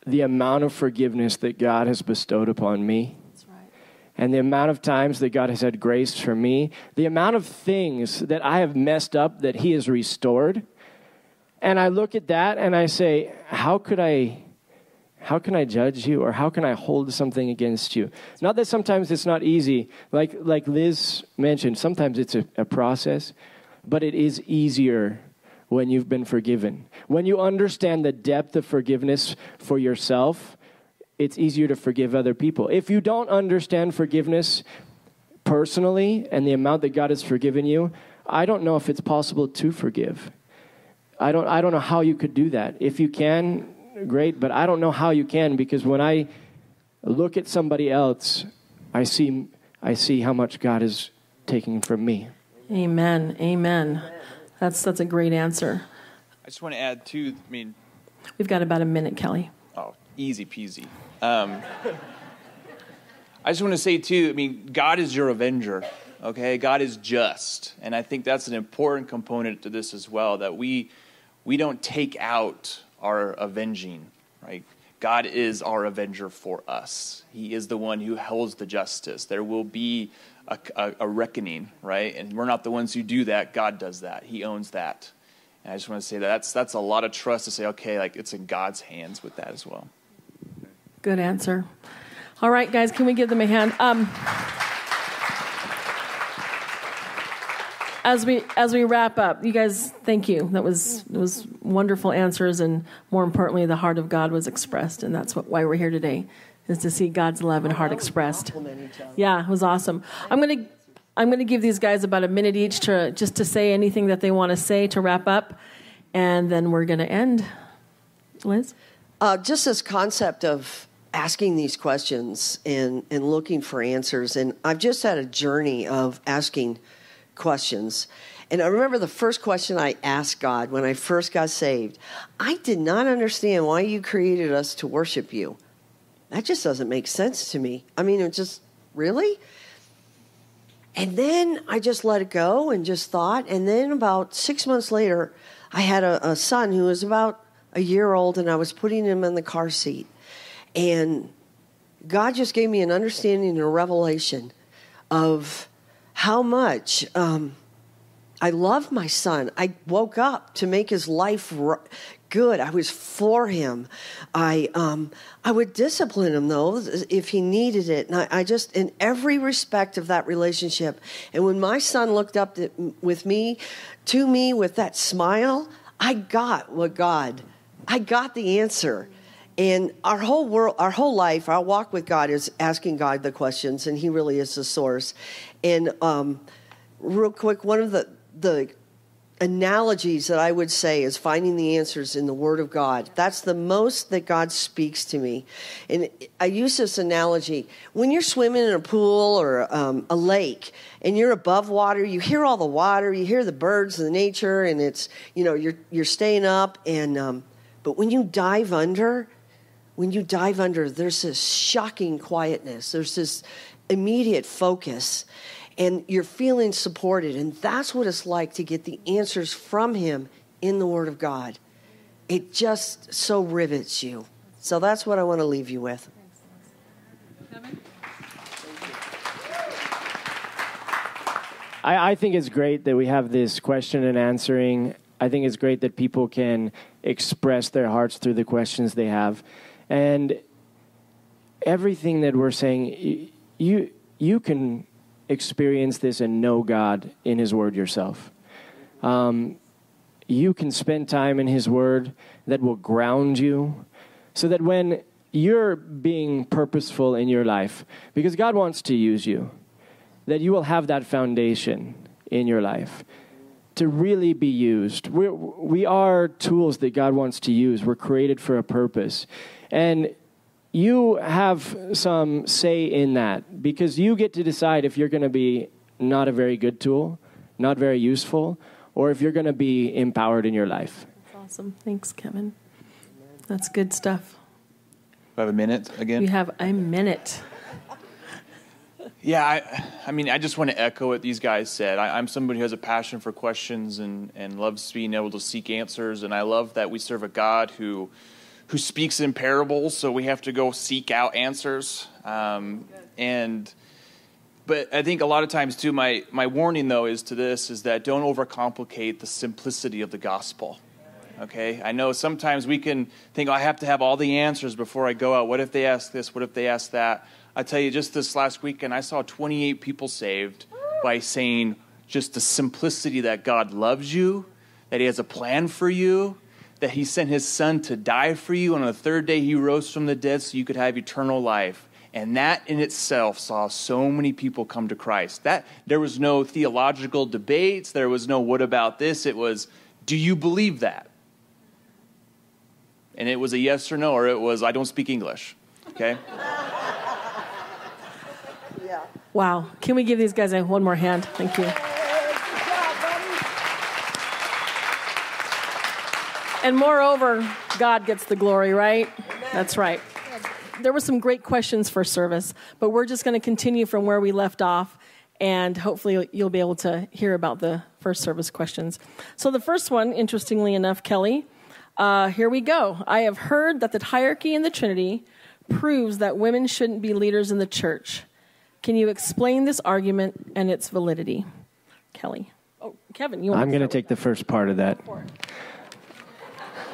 the amount of forgiveness that God has bestowed upon me. Right. And the amount of times that God has had grace for me, the amount of things that I have messed up that He has restored. And I look at that and I say, how could I how can I judge you or how can I hold something against you? Not that sometimes it's not easy. Like, like Liz mentioned, sometimes it's a, a process, but it is easier when you've been forgiven. When you understand the depth of forgiveness for yourself, it's easier to forgive other people. If you don't understand forgiveness personally and the amount that God has forgiven you, I don't know if it's possible to forgive. I don't, I don't know how you could do that. If you can, great, but I don't know how you can because when I look at somebody else, I see, I see how much God is taking from me. Amen. Amen. That's, that's a great answer. I just want to add, too, I mean, we've got about a minute, Kelly. Oh, easy peasy. Um, I just want to say, too, I mean, God is your avenger. Okay, God is just, and I think that's an important component to this as well. That we we don't take out our avenging, right? God is our avenger for us. He is the one who holds the justice. There will be a, a, a, reckoning, right? And we're not the ones who do that. God does that. He owns that. And I just want to say that that's that's a lot of trust to say, okay, like it's in God's hands with that as well. Good answer. All right, guys, can we give them a hand? Um, as we as we wrap up, you guys, thank you. That was it was wonderful answers, and more importantly, the heart of God was expressed, and that's what, why we're here today, is to see God's love and heart expressed. Yeah, it was awesome. I'm gonna I'm gonna give these guys about a minute each to just to say anything that they want to say to wrap up, and then we're gonna end. Liz, uh, just this concept of asking these questions and and looking for answers, and I've just had a journey of asking questions. And I remember the first question I asked God when I first got saved I did not understand why you created us to worship you. That just doesn't make sense to me. I mean, it just, really? And then I just let it go and just thought. And then about six months later, I had a, a son who was about a year old, and I was putting him in the car seat. And God just gave me an understanding and a revelation of how much um, I love my son. I woke up to make his life r- good. I was for him. I um, I would discipline him though if he needed it, and I, I, just in every respect of that relationship. And when my son looked up to, with me, to me with that smile, I got what God. I got the answer. And our whole world, our whole life, our walk with God is asking God the questions, and He really is the source. And um, real quick, one of the the analogies that I would say is finding the answers in the Word of God. That's the most that God speaks to me. And I use this analogy when you're swimming in a pool or um, a lake and you're above water, you hear all the water, you hear the birds and the nature, and it's you know you're you're staying up. And um, but when you dive under, when you dive under, there's this shocking quietness, there's this immediate focus, and you're feeling supported. And that's what it's like to get the answers from Him in the Word of God. It just so rivets you. So that's what I want to leave you with. I, I think it's great that we have this question and answering. I think it's great that people can express their hearts through the questions they have. And everything that we're saying, you, you can experience this and know God in His Word yourself. Um, you can spend time in His Word that will ground you so that when you're being purposeful in your life, because God wants to use you, that you will have that foundation in your life to really be used. We're, we are tools that God wants to use. We're created for a purpose. And you have some say in that because you get to decide if you're going to be not a very good tool, not very useful, or if you're going to be empowered in your life. That's awesome. Thanks, Kevin. That's good stuff. We have a minute again? You have a minute. Yeah, I, I, mean, I just want to echo what these guys said. I, am somebody who has a passion for questions and, and loves being able to seek answers. And I love that we serve a God who who speaks in parables, so we have to go seek out answers. Um, and but I think a lot of times too, my my warning though is to this is that don't overcomplicate the simplicity of the gospel. Okay, I know sometimes we can think oh, I have to have all the answers before I go out. What if they ask this? What if they ask that? I tell you, just this last weekend, I saw 28 people saved by saying just the simplicity that God loves you, that He has a plan for you, that he sent his son to die for you. And on the third day, he rose from the dead so you could have eternal life. And that in itself saw so many people come to Christ. That there was no theological debates, there was no what about this, it was do you believe that? And it was a yes or no, or it was I don't speak English. Okay? yeah. Wow. Can we give these guys a one more hand? Thank you. And moreover, God gets the glory, right? That's right. There were some great questions for service, but we're just going to continue from where we left off. and hopefully you'll be able to hear about the first service questions. So, the first one, interestingly enough, Kelly, uh, here we go. I have heard that the hierarchy in the Trinity proves that women shouldn't be leaders in the church. Can you explain this argument and its validity? Kelly. Oh, Kevin, you want I'm going to take the first part of that.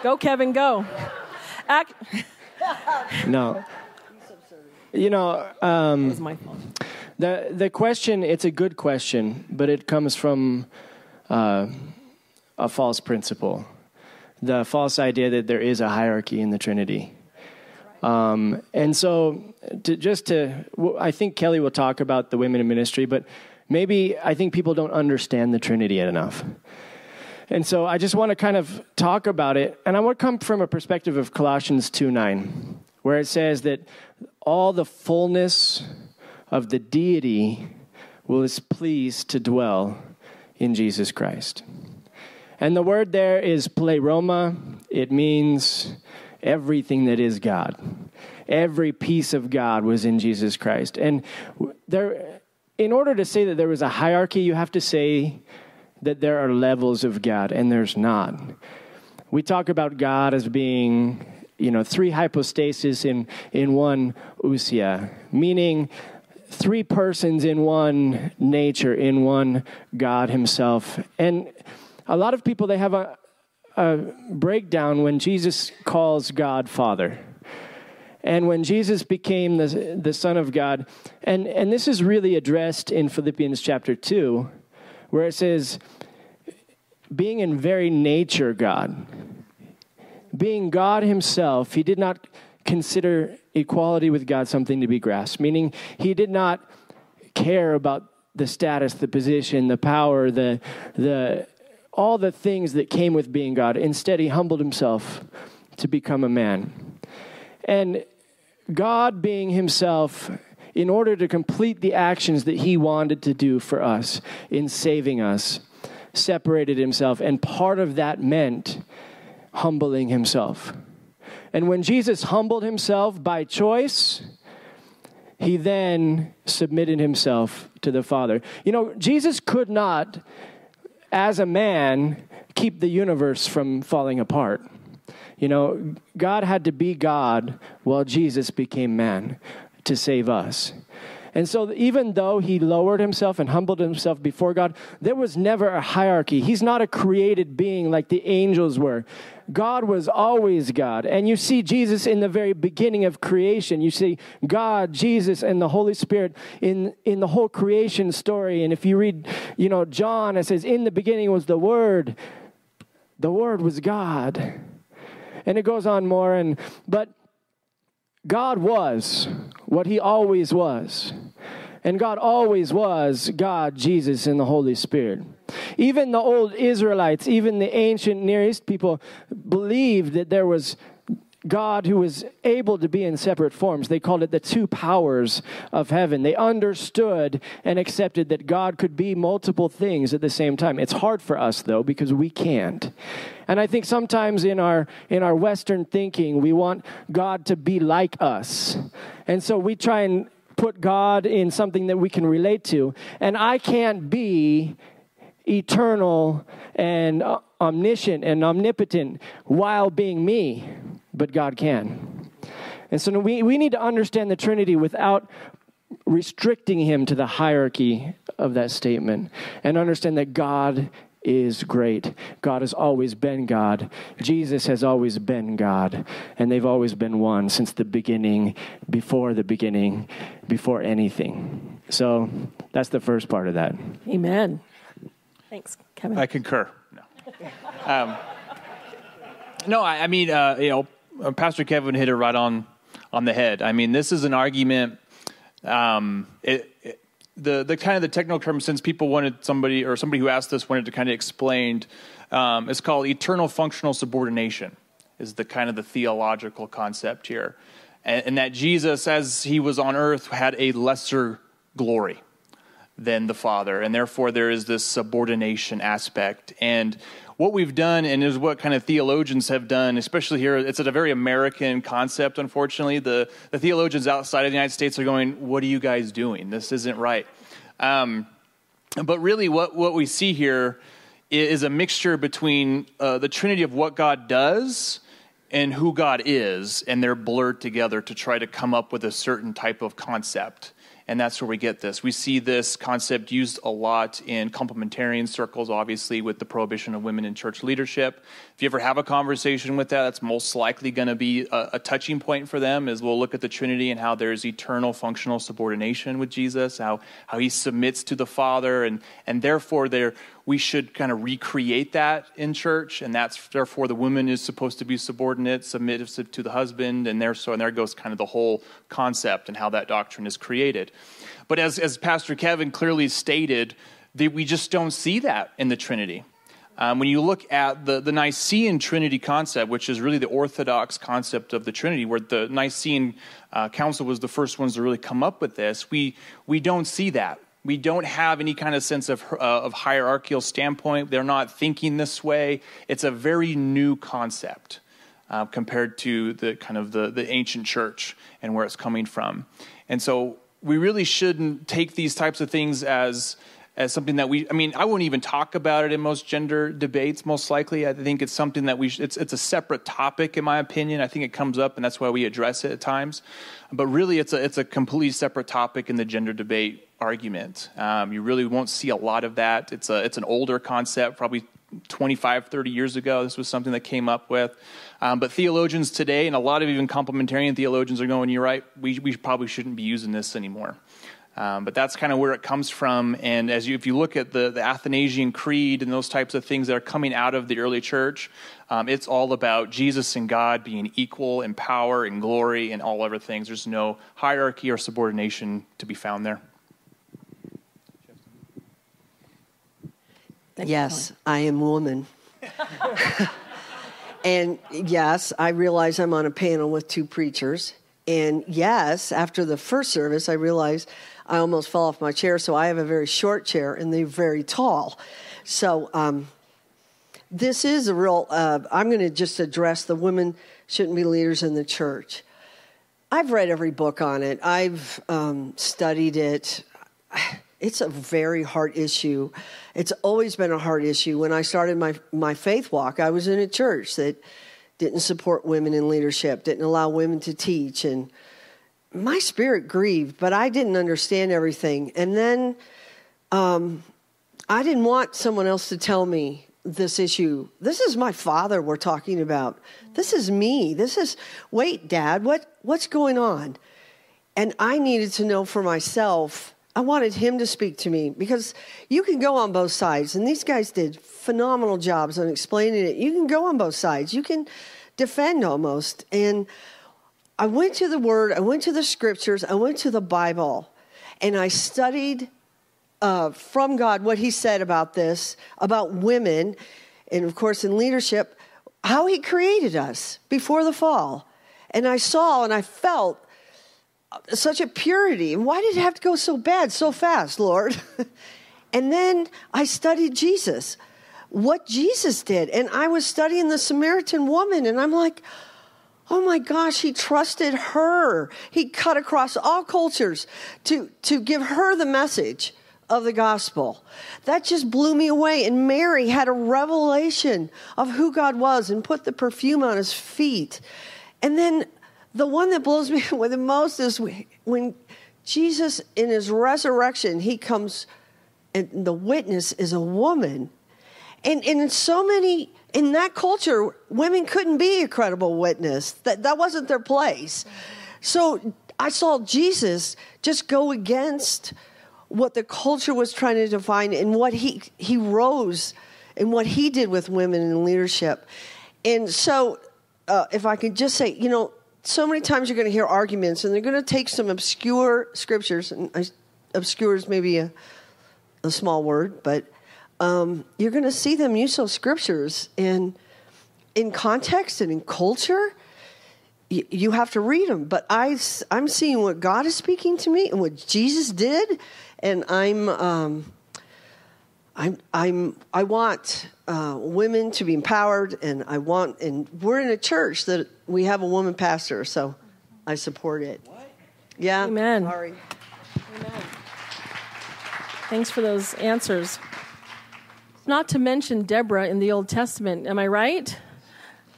Go, Kevin, go. Act. No. You know, um, It's my fault. the the question it's a good question, but it comes from uh, a false principle, the false idea that there is a hierarchy in the Trinity. Um, and so, to, just to, I think Kelly will talk about the women in ministry, but maybe I think people don't understand the Trinity enough. And so I just want to kind of talk about it. And I want to come from a perspective of Colossians 2 9, where it says that all the fullness of the deity will is pleased to dwell in Jesus Christ. And the word there is pleroma. It means everything that is God. Every piece of God was in Jesus Christ. And there, in order to say that there was a hierarchy, you have to say that there are levels of God, and there's not. We talk about God as being, you know, three hypostases in, in one ousia, meaning three persons in one nature, in one God Himself. And a lot of people, they have a, a breakdown when Jesus calls God Father. And when Jesus became the, the Son of God, and, and this is really addressed in Philippians chapter 2, where it says, being in very nature God, being God Himself, He did not consider equality with God something to be grasped, meaning He did not care about the status, the position, the power, the, the, all the things that came with being God. Instead, He humbled Himself to become a man. And God being Himself, in order to complete the actions that He wanted to do for us in saving us, separated Himself. And part of that meant humbling Himself. And when Jesus humbled Himself by choice, He then submitted Himself to the Father. You know, Jesus could not, as a man, keep the universe from falling apart. You know, God had to be God while Jesus became man to save us. And so, even though he lowered himself and humbled himself before God, there was never a hierarchy. He's not a created being like the angels were. God was always God. And you see Jesus in the very beginning of creation. You see God, Jesus, and the Holy Spirit in, in the whole creation story. And if you read, you know, John, it says, In the beginning was the Word, the Word was God. And it goes on more. And, but God was what he always was. And God always was God, Jesus, and the Holy Spirit. Even the old Israelites, even the ancient Near East people believed that there was God who was able to be in separate forms. They called it the two powers of heaven. They understood and accepted that God could be multiple things at the same time. It's hard for us though because we can't. And I think sometimes in our in our western thinking, we want God to be like us. And so we try and put God in something that we can relate to. And I can't be eternal and uh, omniscient and omnipotent while being me, but God can. And so we, we need to understand the Trinity without restricting him to the hierarchy of that statement and understand that God is great. God has always been God. Jesus has always been God. And they've always been one since the beginning, before the beginning, before anything. So that's the first part of that. Amen. Thanks, Kevin. I concur. No, um, no I, I mean, uh, you know, Pastor Kevin hit it right on on the head. I mean, this is an argument. Um, it, it, the the kind of the technical term, since people wanted somebody or somebody who asked this wanted to kind of explained, um, it's called eternal functional subordination. Is the kind of the theological concept here, and, and that Jesus, as he was on earth, had a lesser glory than the Father, and therefore there is this subordination aspect. And what we've done, and is what kind of theologians have done, especially here, it's a very American concept, unfortunately. The, the theologians outside of the United States are going, What are you guys doing? This isn't right. Um, but really, what, what we see here is a mixture between uh, the Trinity of what God does and who God is, and they're blurred together to try to come up with a certain type of concept and that's where we get this. We see this concept used a lot in complementarian circles, obviously, with the prohibition of women in church leadership. If you ever have a conversation with that, that's most likely going to be a, a, touching point for them, as we'll look at the Trinity and how there's eternal functional subordination with Jesus, how, how he submits to the Father, and, and therefore there we should kind of recreate that in church, and that's therefore the woman is supposed to be subordinate, submissive to the husband, and there so and there goes kind of the whole concept and how that doctrine is created. But as as Pastor Kevin clearly stated, that we just don't see that in the Trinity. Um, when you look at the, the Nicene Trinity concept, which is really the Orthodox concept of the Trinity, where the Nicene uh, Council was the first ones to really come up with this, we, we don't see that. We don't have any kind of sense of, uh, of hierarchical standpoint. They're not thinking this way. It's a very new concept uh, compared to the kind of the, the ancient church and where it's coming from. And so we really shouldn't take these types of things as as something that we i mean i wouldn't even talk about it in most gender debates most likely i think it's something that we sh- it's, it's a separate topic in my opinion i think it comes up and that's why we address it at times but really it's a it's a completely separate topic in the gender debate argument. Um, you really won't see a lot of that. It's, a, it's an older concept, probably 25, 30 years ago. This was something that came up with. Um, but theologians today, and a lot of even complementarian theologians, are going, You're right, we, we probably shouldn't be using this anymore. Um, but that's kind of where it comes from. And as you, if you look at the, the Athanasian Creed and those types of things that are coming out of the early church, um, it's all about Jesus and God being equal in power and glory and all other things. There's no hierarchy or subordination to be found there. Yes, I am woman. and yes, I realize I'm on a panel with two preachers. And yes, after the first service, I realized I almost fell off my chair. So I have a very short chair and they're very tall. So um, this is a real, uh, I'm going to just address the women shouldn't be leaders in the church. I've read every book on it, I've um, studied it. It's a very hard issue. It's always been a hard issue. When I started my, my faith walk, I was in a church that didn't support women in leadership, didn't allow women to teach. And my spirit grieved, but I didn't understand everything. And then um, I didn't want someone else to tell me this issue. This is my father we're talking about. This is me. This is, wait, dad, what, what's going on? And I needed to know for myself I wanted him to speak to me because you can go on both sides, and these guys did phenomenal jobs on explaining it. You can go on both sides, you can defend almost. And I went to the Word, I went to the Scriptures, I went to the Bible, and I studied uh, from God what He said about this, about women, and of course in leadership, how He created us before the fall. And I saw and I felt such a purity. And why did it have to go so bad so fast, Lord? and then I studied Jesus, what Jesus did. And I was studying the Samaritan woman, and I'm like, oh my gosh, he trusted her. He cut across all cultures to, to give her the message of the gospel. That just blew me away. And Mary had a revelation of who God was and put the perfume on his feet. And then the one that blows me away the most is when Jesus, in his resurrection, he comes, and the witness is a woman. And, and in so many, in that culture, women couldn't be a credible witness. That, that wasn't their place. So I saw Jesus just go against what the culture was trying to define and what he, he rose and what he did with women in leadership. And so, uh, if I could just say, you know, so many times you're going to hear arguments, and they're going to take some obscure scriptures, and obscure is maybe a, a small word, but um, you're going to see them use those scriptures in in context and in culture. You, you have to read them, but I I'm seeing what God is speaking to me and what Jesus did, and I'm. Um, I'm, I'm, I want uh, women to be empowered, and I want, and we're in a church that we have a woman pastor, so I support it. What? Yeah. Amen. Sorry. Amen. Thanks for those answers. Not to mention Deborah in the Old Testament, am I right?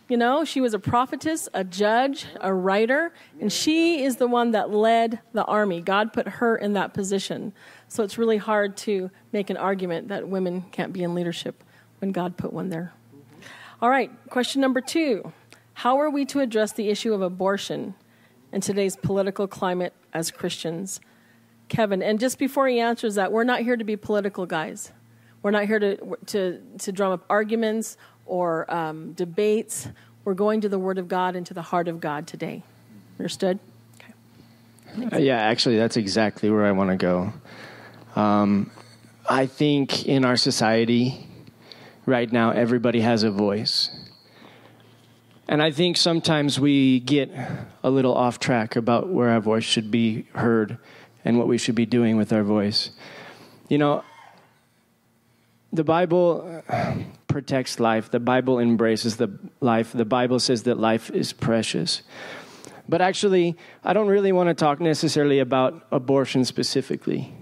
You know, she was a prophetess, a judge, a writer, and she is the one that led the army. God put her in that position. So it's really hard to make an argument that women can't be in leadership when God put one there. All right, question number two How are we to address the issue of abortion in today's political climate as Christians? Kevin, and just before he answers that, we're not here to be political guys. We're not here to, to, to drum up arguments or um, debates. We're going to the Word of God and to the heart of God today. Understood? Uh, yeah, actually, that's exactly where I want to go. Um, I think in our society right now, everybody has a voice. And I think sometimes we get a little off track about where our voice should be heard and what we should be doing with our voice. You know, the Bible uh, protects life, the Bible embraces the life, the Bible says that life is precious. But actually, I don't really want to talk necessarily about abortion specifically.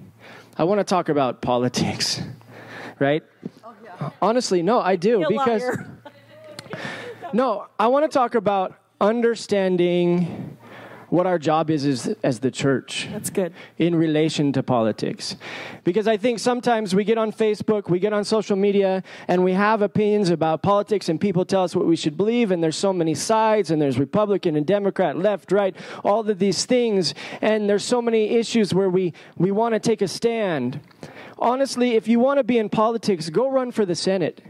I want to talk about politics, right? Oh, yeah. Honestly, no, I do because No, I want to talk about understanding what our job is, is as the church. That's good. In relation to politics. Because I think sometimes we get on Facebook, we get on social media, and we have opinions about politics, and people tell us what we should believe, and there's so many sides, and there's Republican and Democrat, left, right, all of these things, and there's so many issues where we, we want to take a stand. Honestly, if you want to be in politics, go run for the Senate.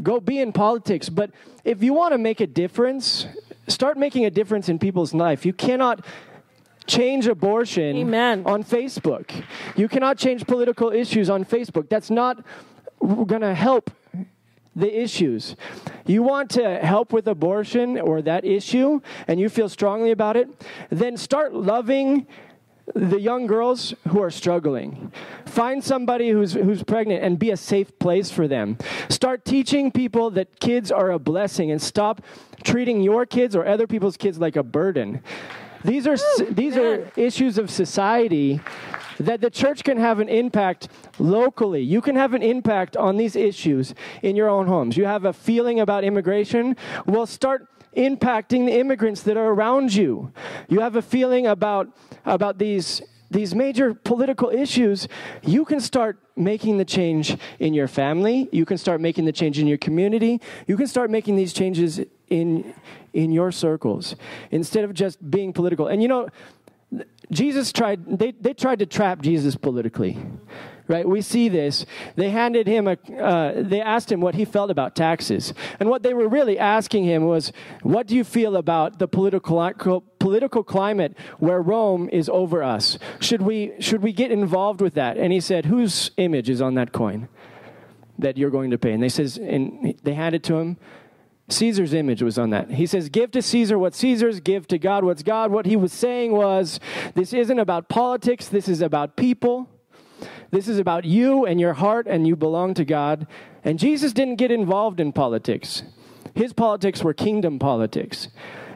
Go be in politics. But if you want to make a difference, Start making a difference in people's life. You cannot change abortion Amen. on Facebook. You cannot change political issues on Facebook. That's not going to help the issues. You want to help with abortion or that issue and you feel strongly about it, then start loving the young girls who are struggling. Find somebody who's, who's pregnant and be a safe place for them. Start teaching people that kids are a blessing and stop treating your kids or other people's kids like a burden. These are, these are issues of society that the church can have an impact locally. You can have an impact on these issues in your own homes. You have a feeling about immigration? Well, start impacting the immigrants that are around you. You have a feeling about, about these, these major political issues, you can start making the change in your family. You can start making the change in your community. You can start making these changes in, in your circles instead of just being political. And you know, Jesus tried, they, they tried to trap Jesus politically right? We see this. They handed him a, uh, they asked him what he felt about taxes. And what they were really asking him was, what do you feel about the political, political climate where Rome is over us? Should we, should we get involved with that? And he said, whose image is on that coin that you're going to pay? And they says, and they handed to him, Caesar's image was on that. He says, Give to Caesar what Caesar's, give to God what's God. What he was saying was, This isn't about politics, this is about people. This is about you and your heart, and you belong to God. And Jesus didn't get involved in politics, his politics were kingdom politics.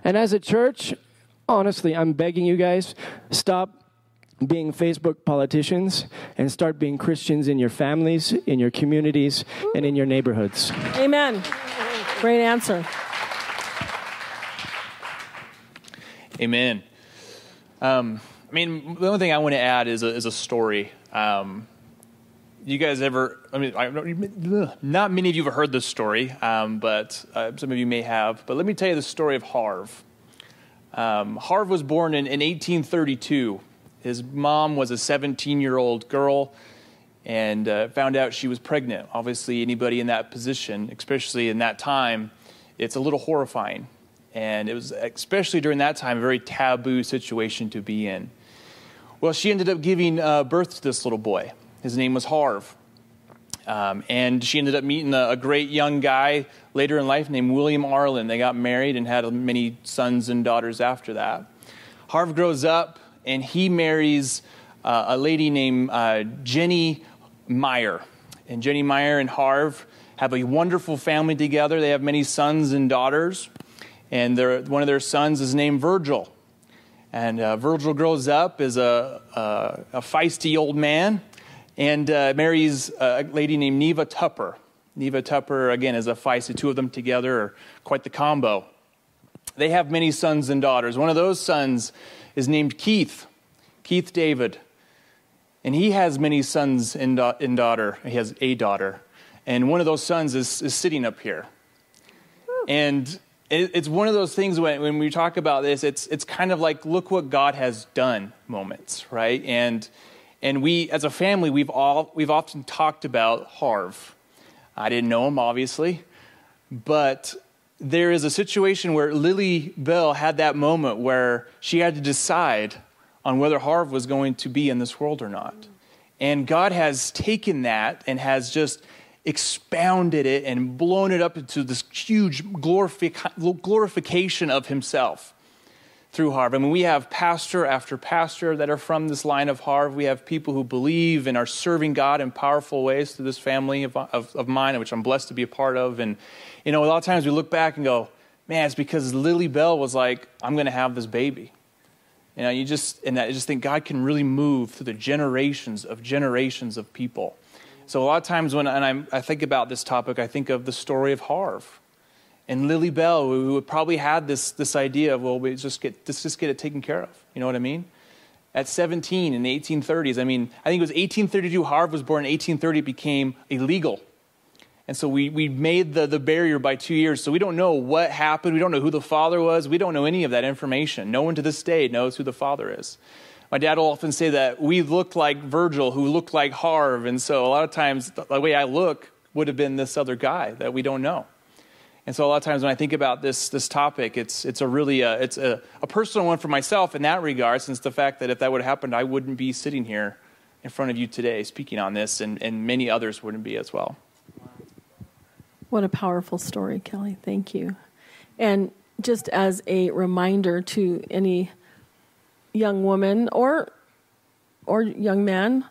And as a church, honestly, I'm begging you guys, stop being Facebook politicians and start being Christians in your families, in your communities, and in your neighborhoods. Amen. Great answer. Amen. Um, I mean, the only thing I want to add is a, is a story. Um, you guys ever? I mean, I, not many of you have heard this story, um, but uh, some of you may have. But let me tell you the story of Harv. Um, Harv was born in, in 1832. His mom was a 17 year old girl and uh, found out she was pregnant. Obviously, anybody in that position, especially in that time, it's a little horrifying. And it was, especially during that time, a very taboo situation to be in. Well, she ended up giving uh, birth to this little boy. His name was Harv. Um, and she ended up meeting a, a, great young guy later in life named William Arlen. They got married and had many sons and daughters after that. Harv grows up and he marries uh, a lady named uh, Jenny Meyer. And Jenny Meyer and Harv have a wonderful family together. They have many sons and daughters. And one of their sons is named Virgil. And uh, Virgil grows up as a, a, a, feisty old man, and uh, marries a lady named Neva Tupper. Neva Tupper, again, is a feisty. Two of them together are quite the combo. They have many sons and daughters. One of those sons is named Keith, Keith David. And he has many sons and, da- and daughter. He has a daughter. And one of those sons is, is sitting up here. And it, it's one of those things when, when we talk about this, it's, it's kind of like, look what God has done moments, right? And, and we, as a family, we've, all, we've often talked about Harv. I didn't know him, obviously, but there is a situation where Lily Bell had that moment where she had to decide on whether Harv was going to be in this world or not. And God has taken that and has just expounded it and blown it up into this huge glorific- glorification of himself through Harv. I mean, we have pastor after pastor that are from this line of Harv. We have people who believe and are serving God in powerful ways through this family of, of, of mine, which I'm blessed to be a part of. And, you know, a lot of times we look back and go, man, it's because Lily Bell was like, I'm going to have this baby. You know, you just, and I just think God can really move through the generations of generations of people. So a lot of times when and I'm, I think about this topic, I think of the story of Harv and Lily Bell, who probably had this, this idea of, well, we just get, let's just get it taken care of. You know what I mean? At 17 in the 1830s, I mean, I think it was 1832, Harv was born in 1830, it became illegal. And so we, we made the, the barrier by two years. So we don't know what happened. We don't know who the father was. We don't know any of that information. No one to this day knows who the father is. My dad will often say that we looked like Virgil, who looked like Harv. And so a lot of times, the way I look would have been this other guy that we don't know. And so a lot of times when I think about this, this topic, it's, it's a really a, uh, it's a, a personal one for myself in that regard, since the fact that if that would have happened, I wouldn't be sitting here in front of you today speaking on this, and, and many others wouldn't be as well. What a powerful story, Kelly. Thank you. And just as a reminder to any young woman or or young man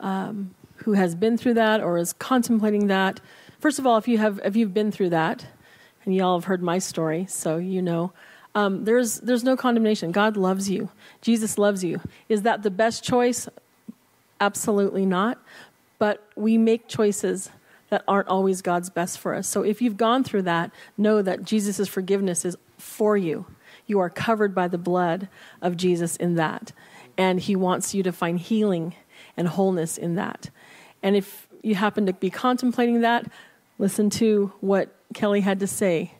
um, who has been through that or is contemplating that, First of all, if you have if you've been through that, and y'all have heard my story, so you know, um, there's there's no condemnation. God loves you. Jesus loves you. Is that the best choice? Absolutely not. But we make choices that aren't always God's best for us. So if you've gone through that, know that Jesus' forgiveness is for you. You are covered by the blood of Jesus in that. And he wants you to find healing and wholeness in that. And if you happen to be contemplating that, Listen to what Kelly had to say.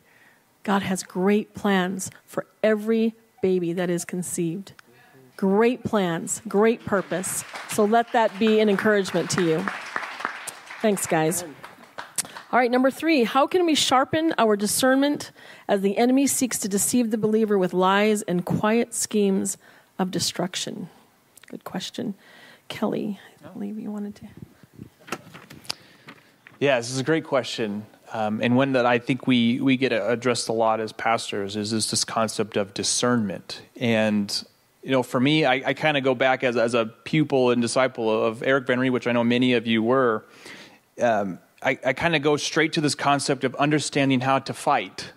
God has great plans for every baby that is conceived. Great plans, great purpose. So let that be an encouragement to you. Thanks, guys. All right, number three, how can we sharpen our discernment as the enemy seeks to deceive the believer with lies and quiet schemes of destruction? Good question. Kelly, I believe you wanted to. Yeah, this is a great question. Um, and one that I think we, we get addressed a lot as pastors is, is this concept of discernment. And, you know, for me, I, I kind of go back as, as a pupil and disciple of Eric Van which I know many of you were. Um, I, I kind of go straight to this concept of understanding how to fight.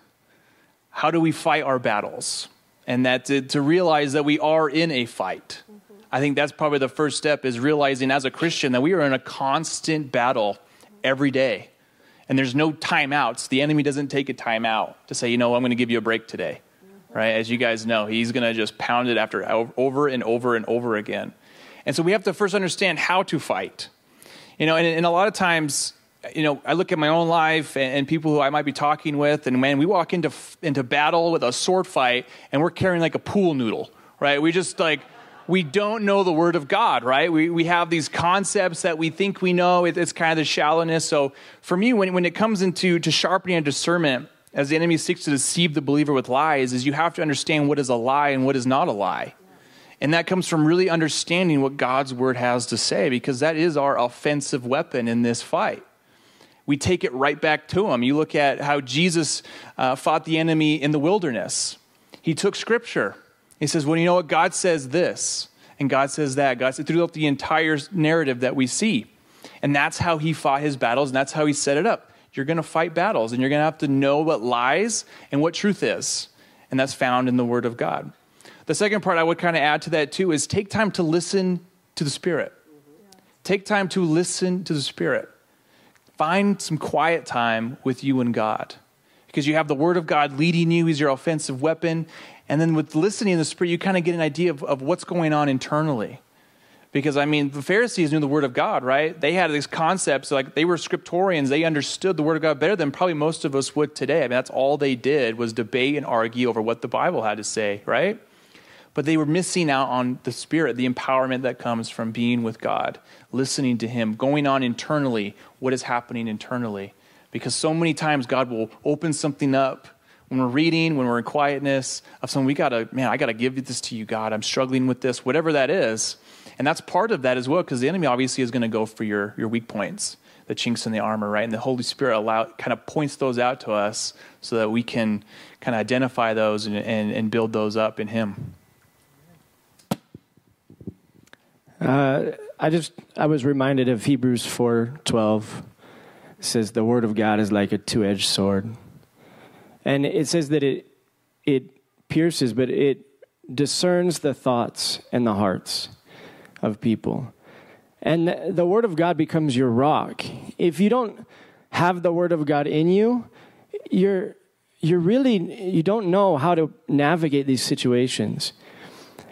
How do we fight our battles? And that to, to realize that we are in a fight. Mm-hmm. I think that's probably the first step is realizing as a Christian that we are in a constant battle every day. And there's no timeouts. The enemy doesn't take a timeout to say, you know, I'm going to give you a break today. Right? As you guys know, he's going to just pound it after over and over and over again. And so we have to first understand how to fight. You know, and, and a lot of times, you know, I look at my own life and, and, people who I might be talking with, and man, we walk into into battle with a sword fight, and we're carrying like a pool noodle, right? We just like we don't know the Word of God, right? We, we have these concepts that we think we know. It, it's kind of the shallowness. So for me, when, when it comes into to sharpening and discernment, as the enemy seeks to deceive the believer with lies, is you have to understand what is a lie and what is not a lie. And that comes from really understanding what God's Word has to say, because that is our offensive weapon in this fight we take it right back to him. You look at how Jesus uh, fought the enemy in the wilderness. He took scripture he says, Well, you know what? God says this, and God says that. God said throughout the entire narrative that we see. And that's how he fought his battles, and that's how he set it up. You're going to fight battles, and you're going to have to know what lies and what truth is. And that's found in the Word of God. The second part I would kind of add to that, too, is take time to listen to the Spirit. Take time to listen to the Spirit. Find some quiet time with you and God because you have the Word of God leading you. He's your offensive weapon. And then with listening to the Spirit, you kind of get an idea of, of what's going on internally. Because, I mean, the Pharisees knew the Word of God, right? They had these concepts, like they were scriptorians. They understood the Word of God better than probably most of us would today. I mean, that's all they did was debate and argue over what the Bible had to say, right? But they were missing out on the Spirit, the empowerment that comes from being with God, listening to Him, going on internally, what is happening internally. Because so many times God will open something up when we're reading, when we're in quietness, of something we gotta, man, I gotta give this to you, God. I'm struggling with this, whatever that is. And that's part of that as well, because the enemy obviously is gonna go for your, your weak points, the chinks in the armor, right? And the Holy Spirit allow kind of points those out to us so that we can kind of identify those and, and, and build those up in Him. Uh, I just I was reminded of Hebrews four twelve. It says the word of God is like a two edged sword, and it says that it it pierces, but it discerns the thoughts and the hearts of people, and the, word of God becomes your rock. If you don't have the word of God in you, you're you're really you don't know how to navigate these situations.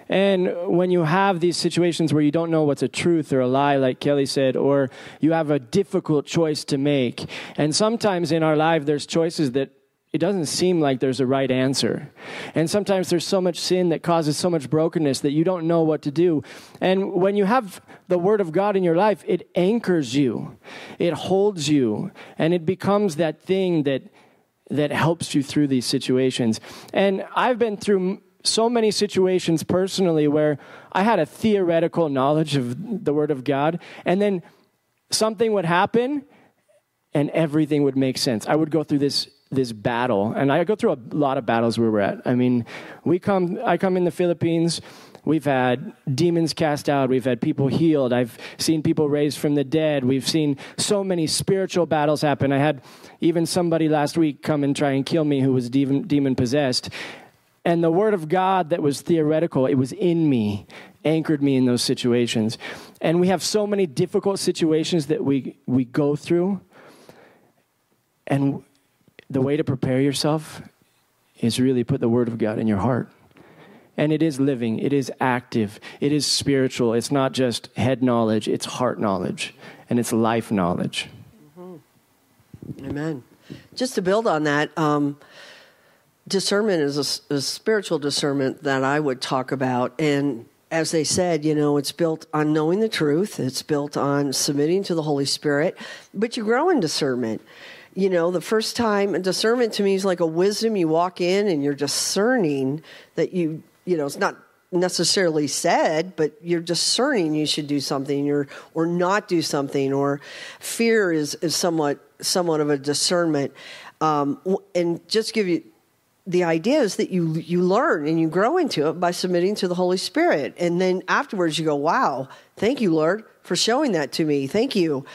And when you have these situations where you don't know what's a truth or a lie, like Kelly said, or you have a difficult choice to make, and sometimes in our life there's choices that it doesn't seem like there's a right answer. And sometimes there's so much sin that causes so much brokenness that you don't know what to do. And when you have the Word of God in your life, it anchors you, it holds you, and it becomes that thing that that helps you through these situations. And I've been through so many situations personally where I had a theoretical knowledge of the Word of God, and then something would happen and everything would make sense. I would go through this this battle, and I go through a lot of battles where we're at. I mean, we come, I come in the Philippines. We've had demons cast out. We've had people healed. I've seen people raised from the dead. We've seen so many spiritual battles happen. I had even somebody last week come and try and kill me who was demon, demon possessed. And the word of God that was theoretical, it was in me, anchored me in those situations. And we have so many difficult situations that we, we go through. And the way to prepare yourself is really put the word of God in your heart. And it is living, it is active, it is spiritual. It's not just head knowledge, it's heart knowledge, and it's life knowledge. Mm-hmm. Amen. Just to build on that, um, discernment is a, a, spiritual discernment that I would talk about. And as they said, you know, it's built on knowing the truth, it's built on submitting to the Holy Spirit, but you grow in discernment. You know, the first time, discernment to me is like a wisdom. You walk in and you're discerning that you, you know, it's not necessarily said, but you're discerning you should do something or or not do something. Or fear is is somewhat somewhat of a discernment. Um, and just give you the idea is that you you learn and you grow into it by submitting to the Holy Spirit, and then afterwards you go, "Wow, thank you, Lord, for showing that to me. Thank you."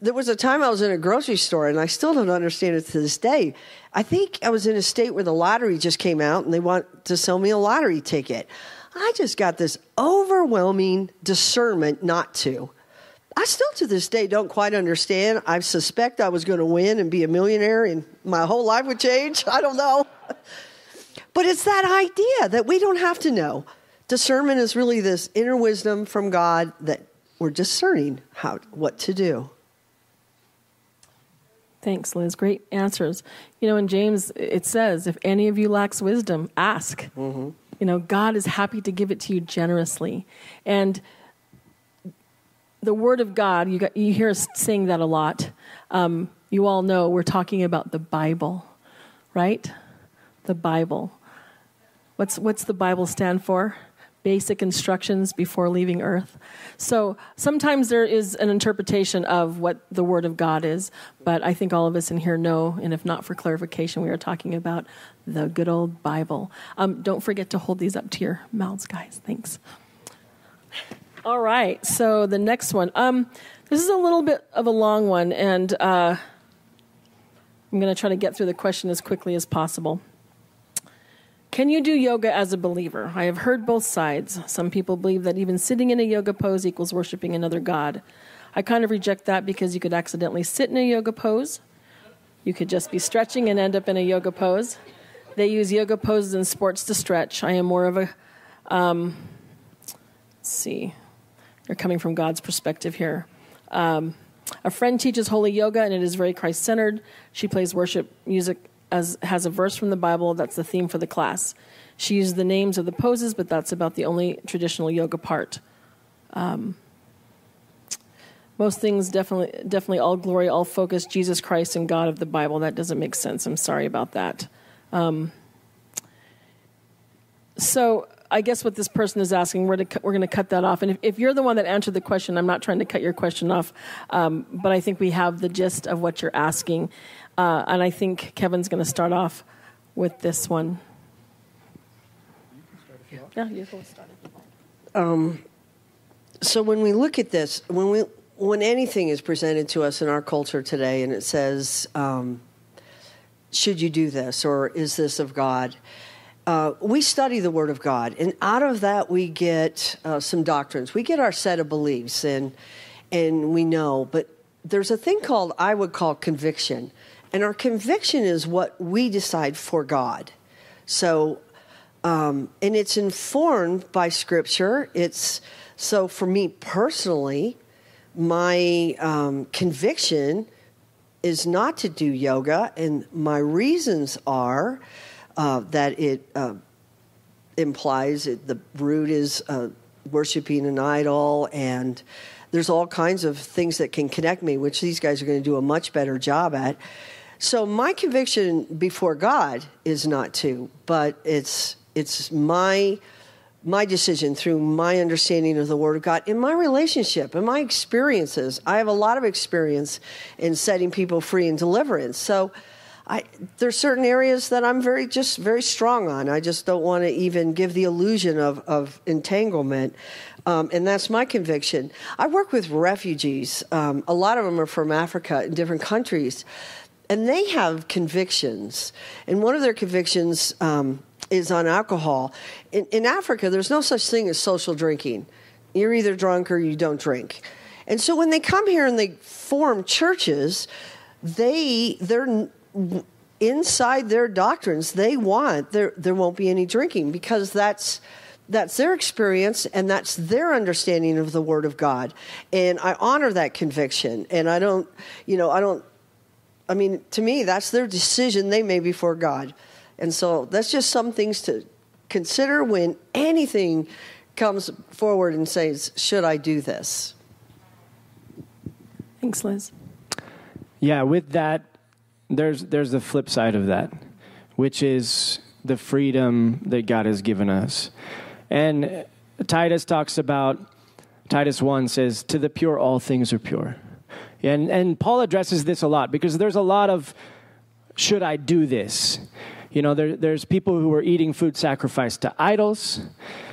There was a time I was in a grocery store, and I still don't understand it to this day. I think I was in a state where the lottery just came out, and they want to sell me a lottery ticket. I just got this overwhelming discernment not to. I still to this day don't quite understand. I suspect I was going to win and be a millionaire and my whole life would change. I don't know. But it's that idea that we don't have to know. Discernment is really this inner wisdom from God that we're discerning how what to do. Thanks, Liz. Great answers. You know, in James, it says, if any of you lacks wisdom, ask. Mm-hmm. You know, God is happy to give it to you generously. And the Word of God, you, got, you hear us saying that a lot. Um, you all know we're talking about the Bible, right? The Bible. What's, what's the Bible stand for? Basic instructions before leaving earth. So sometimes there is an interpretation of what the Word of God is, but I think all of us in here know, and if not for clarification, we are talking about the good old Bible. Um, don't forget to hold these up to your mouths, guys. Thanks. All right, so the next one. Um, this is a little bit of a long one, and uh, I'm going to try to get through the question as quickly as possible. Can you do yoga as a believer? I have heard both sides. Some people believe that even sitting in a yoga pose equals worshiping another god. I kind of reject that because you could accidentally sit in a yoga pose. You could just be stretching and end up in a yoga pose. They use yoga poses in sports to stretch. I am more of a, um, let's see, you're coming from God's perspective here. Um, a friend teaches holy yoga and it is very Christ centered. She plays worship music as has a verse from the Bible that's the theme for the class. She uses the names of the poses, but that's about the only traditional yoga part. Um, most things definitely definitely all glory all focus jesus christ and god of the bible that doesn't make sense i'm sorry about that um, so i guess what this person is asking we're, to, we're going to cut that off. And if, if, you're the one that answered the question i'm not trying to cut your question off um, but i think we have the gist of what you're asking. Uh, and i think kevin's going to start off with this one. Yeah you can start um, so when we look at this when we when anything is presented to us in our culture today and it says, um, should you do this or is this of God? Uh, we study the Word of God, and out of that we get uh, some doctrines. We get our set of beliefs, and and we know. But there's a thing called I would call conviction, and our conviction is what we decide for God. So, um, and it's informed by Scripture. It's so for me personally, my um, conviction is not to do yoga, and my reasons are uh, that it uh, implies it, the root is uh, worshiping an idol, and there's all kinds of things that can connect me, which these guys are going to do a much better job at. So my conviction before God is not to, but it's it's my my decision through my understanding of the Word of God in my relationship and my experiences. I have a lot of experience in setting people free in deliverance. So I, there's certain areas that I'm very just very strong on. I just don't want to even give the illusion of, of entanglement. Um, and that's my conviction. I work with refugees. Um, a lot of them are from Africa in different countries, and they have convictions. And one of their convictions um, is on alcohol. In, in Africa, there's no such thing as social drinking. You're either drunk or you don't drink. And so when they come here and they form churches, they they're inside their doctrines. They want there there won't be any drinking because that's that's their experience and that's their understanding of the word of God. And I honor that conviction and I don't you know, I don't I mean, to me, that's their decision they made before God. And so that's just some things to consider when anything comes forward and says, Should I do this? Thanks, Liz. Yeah, with that, there's, there's the flip side of that, which is the freedom that God has given us. And Titus talks about, Titus 1 says, To the pure, all things are pure. And, and Paul addresses this a lot because there's a lot of, should I do this? You know, there, there's people who are eating food sacrificed to idols.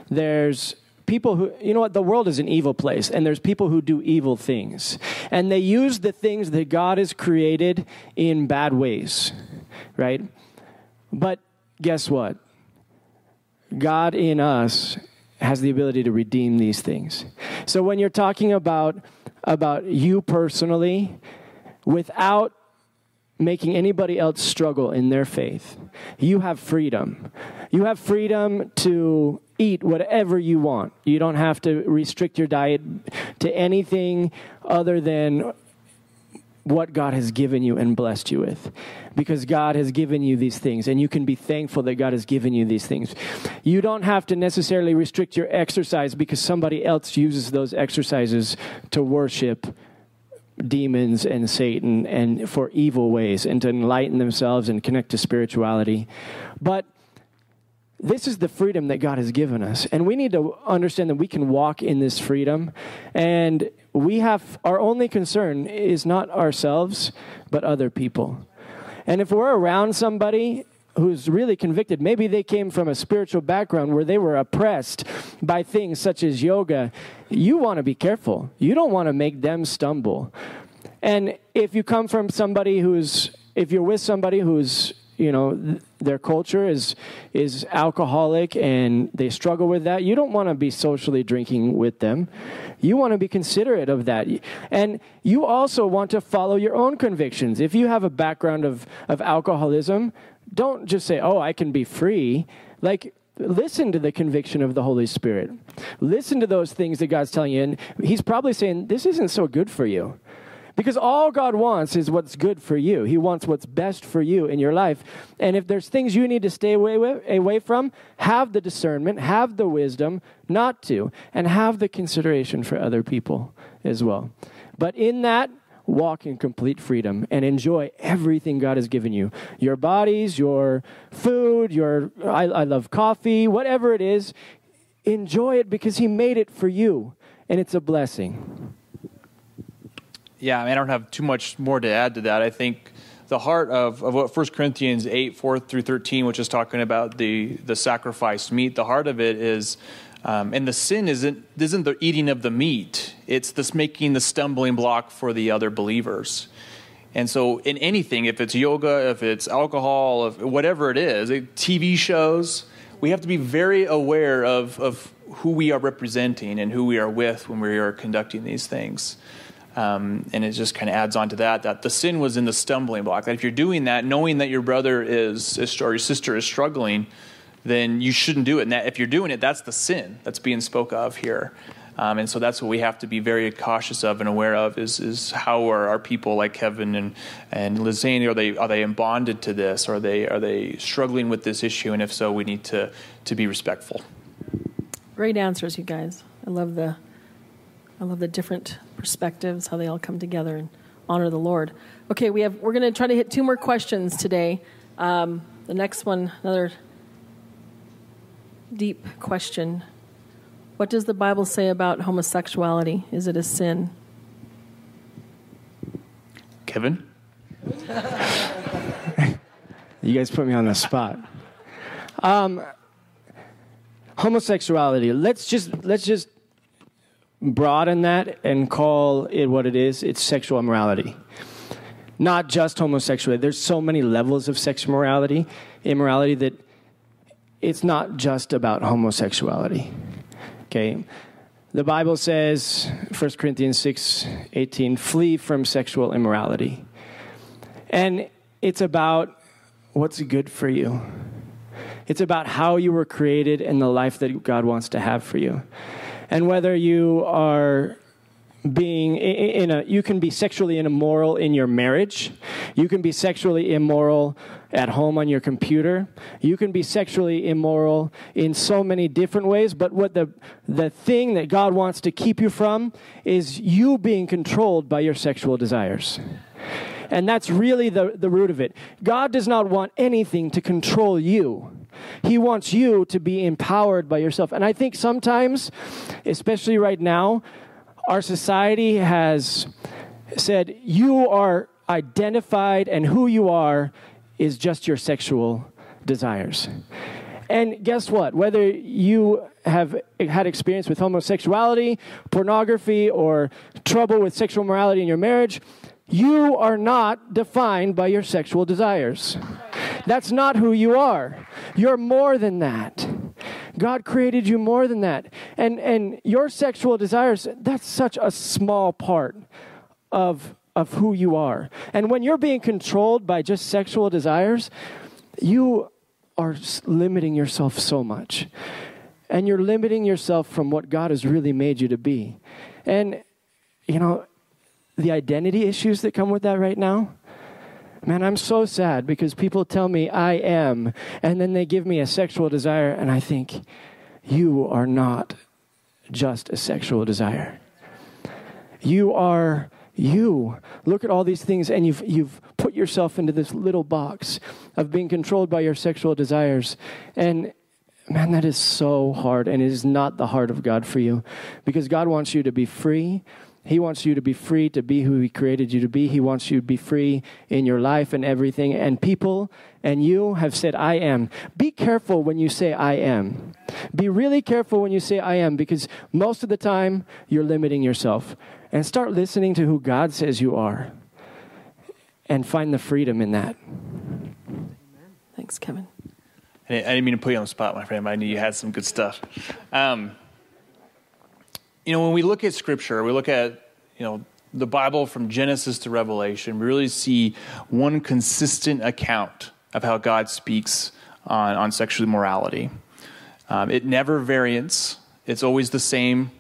There's people who, you know what, the world is an evil place, and there's people who do evil things. And they use the things that God has created in bad ways, right? But guess what? God in us has the ability to redeem these things. So when you're talking about about you personally, without making anybody else struggle in their faith. You have freedom. You have freedom to eat whatever you want. You don't have to restrict your diet to anything other than what God has given you and blessed you with. Because God has given you these things, and you can be thankful that God has given you these things. You don't have to necessarily restrict your exercise because somebody else uses those exercises to worship demons and Satan and for evil ways and to enlighten themselves and connect to spirituality. But this is the freedom that God has given us. And we need to understand that we can walk in this freedom. And we have our only concern is not ourselves, but other people. And if we're around somebody who's really convicted. Maybe they came from a spiritual background where they were oppressed by things such as yoga. You want to be careful. You don't want to make them stumble. And if you come from somebody who's, if you're with somebody who's, you know th- their culture is is alcoholic and they struggle with that you don't want to be socially drinking with them you want to be considerate of that and you also want to follow your own convictions if you have a background of of alcoholism don't just say oh i can be free like listen to the conviction of the Holy Spirit. Listen to those things that God's telling you. And He's probably saying, This isn't so good for you. Because all God wants is what's good for you. He wants what's best for you in your life. And if there's things you need to stay away, away from, have the discernment, have the wisdom not to, and have the consideration for other people as well. But in that, walk in complete freedom and enjoy everything God has given you your bodies, your food, your, I, I love coffee, whatever it is. Enjoy it because He made it for you, and it's a blessing. Yeah, I mean, I don't have too much more to add to that. I think the heart of, of what 1 Corinthians 8, 4 through 13, which is talking about the, the sacrificed meat, the heart of it is um, and the sin isn't, isn't the eating of the meat, it's this making the stumbling block for the other believers. And so, in anything, if it's yoga, if it's alcohol, if whatever it is, TV shows, we have to be very aware of, of who we are representing and who we are with when we are conducting these things. Um, and it just kind of adds on to that that the sin was in the stumbling block. That if you're doing that, knowing that your brother is, or your sister is struggling, then you shouldn't do it. And that, if you're doing it, that's the sin that's being spoke of here. Um, and so that's what we have to be very cautious of and aware of is, is how are our people like Kevin and, and Lizane, are they, are they bonded to this? Are they, are they struggling with this issue? And if so, we need to, to be respectful. Great answers, you guys. I love the, I love the different perspectives, how they all come together and honor the Lord. Okay, we have, we're going to try to hit two more questions today. Um, the next one, another deep question. What does the Bible say about homosexuality? Is it a sin? Kevin? you guys put me on the spot. Um, homosexuality. Let's just let's just broaden that and call it what it is. It's sexual immorality. Not just homosexuality. There's so many levels of sexual morality, immorality that it's not just about homosexuality. Okay? The Bible says, 1 Corinthians 6 18, flee from sexual immorality. And it's about what's good for you. It's about how you were created and the life that God wants to have for you. And whether you are being in a you can be sexually immoral in your marriage. You can be sexually immoral at home on your computer. You can be sexually immoral in so many different ways but what the the thing that god wants to keep you from is you being controlled by your sexual desires. And that's really the, the root of it. God does not want anything to control you he wants you to be empowered by yourself and i think sometimes especially right now our society has said you are identified and who you are is just your sexual desires. And guess what? Whether you have had experience with homosexuality, pornography, or trouble with sexual morality in your marriage, you are not defined by your sexual desires. That's not who you are. You're more than that. God created you more than that. And, and your sexual desires, that's such a small part of, of who you are. And when you're being controlled by just sexual desires, you are limiting yourself so much. And you're limiting yourself from what God has really made you to be. And, you know, the identity issues that come with that right now, Man, I'm so sad because people tell me I am, and then they give me a sexual desire, and I think, you are not just a sexual desire. You are you. Look at all these things, and you've, you've put yourself into this little box of being controlled by your sexual desires. And man, that is so hard, and it is not the heart of God for you because God wants you to be free he wants you to be free to be who He created you to be. He wants you to be free in your life and everything. And people and you have said, I am. Be careful when you say, I am. Be really careful when you say, I am, because most of the time you're limiting yourself. And start listening to who God says you are and find the freedom in that. Thanks, Kevin. I didn't mean to put you on the spot, my friend, but I knew you had some good stuff. Um, you know, when we look at Scripture, we look at, you know, the Bible from Genesis to Revelation, we really see one consistent account of how God speaks on, on sexual morality. Um, it never varies, it's always the same.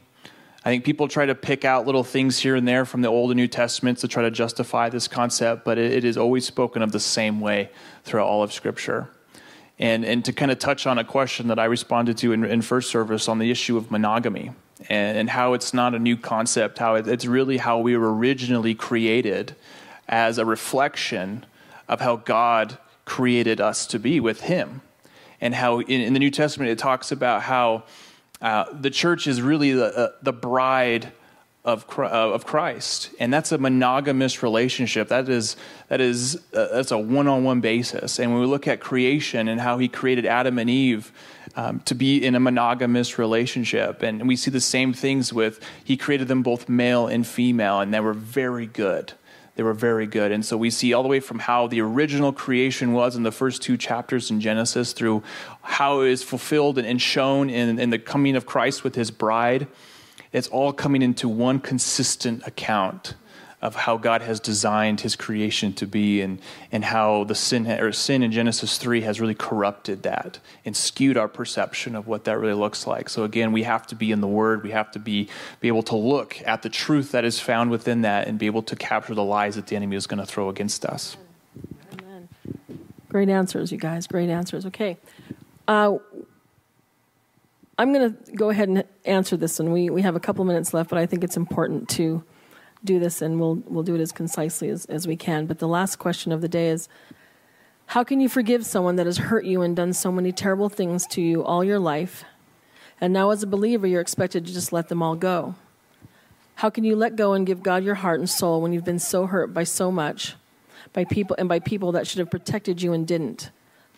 I think people try to pick out little things here and there from the Old and New Testaments to try to justify this concept, but it, it is always spoken of the same way throughout all of Scripture and, and to kind of touch on a question that I responded to in, in first service on the issue of monogamy and, and how it's not a new concept, how it, it's really how we were originally created as a reflection of how God created us to be with Him. And how in, in the New Testament it talks about how uh, the church is really the, uh, the bride of uh, of Christ, and that's a monogamous relationship. That is that is uh, that's a one on one basis. And when we look at creation and how He created Adam and Eve um, to be in a monogamous relationship, and we see the same things with He created them both male and female, and they were very good. They were very good. And so we see all the way from how the original creation was in the first two chapters in Genesis through how it is fulfilled and shown in, in the coming of Christ with his bride it's all coming into one consistent account of how God has designed his creation to be and, and how the sin or sin in Genesis 3 has really corrupted that and skewed our perception of what that really looks like. So again, we have to be in the word, we have to be be able to look at the truth that is found within that and be able to capture the lies that the enemy is going to throw against us. Amen. Great answers, you guys. Great answers. Okay. Uh, I'm going to go ahead and answer this one. We, we have a couple minutes left, but I think it's important to do this, and we'll, we'll do it as concisely as, as we can. But the last question of the day is How can you forgive someone that has hurt you and done so many terrible things to you all your life? And now, as a believer, you're expected to just let them all go. How can you let go and give God your heart and soul when you've been so hurt by so much, by people and by people that should have protected you and didn't?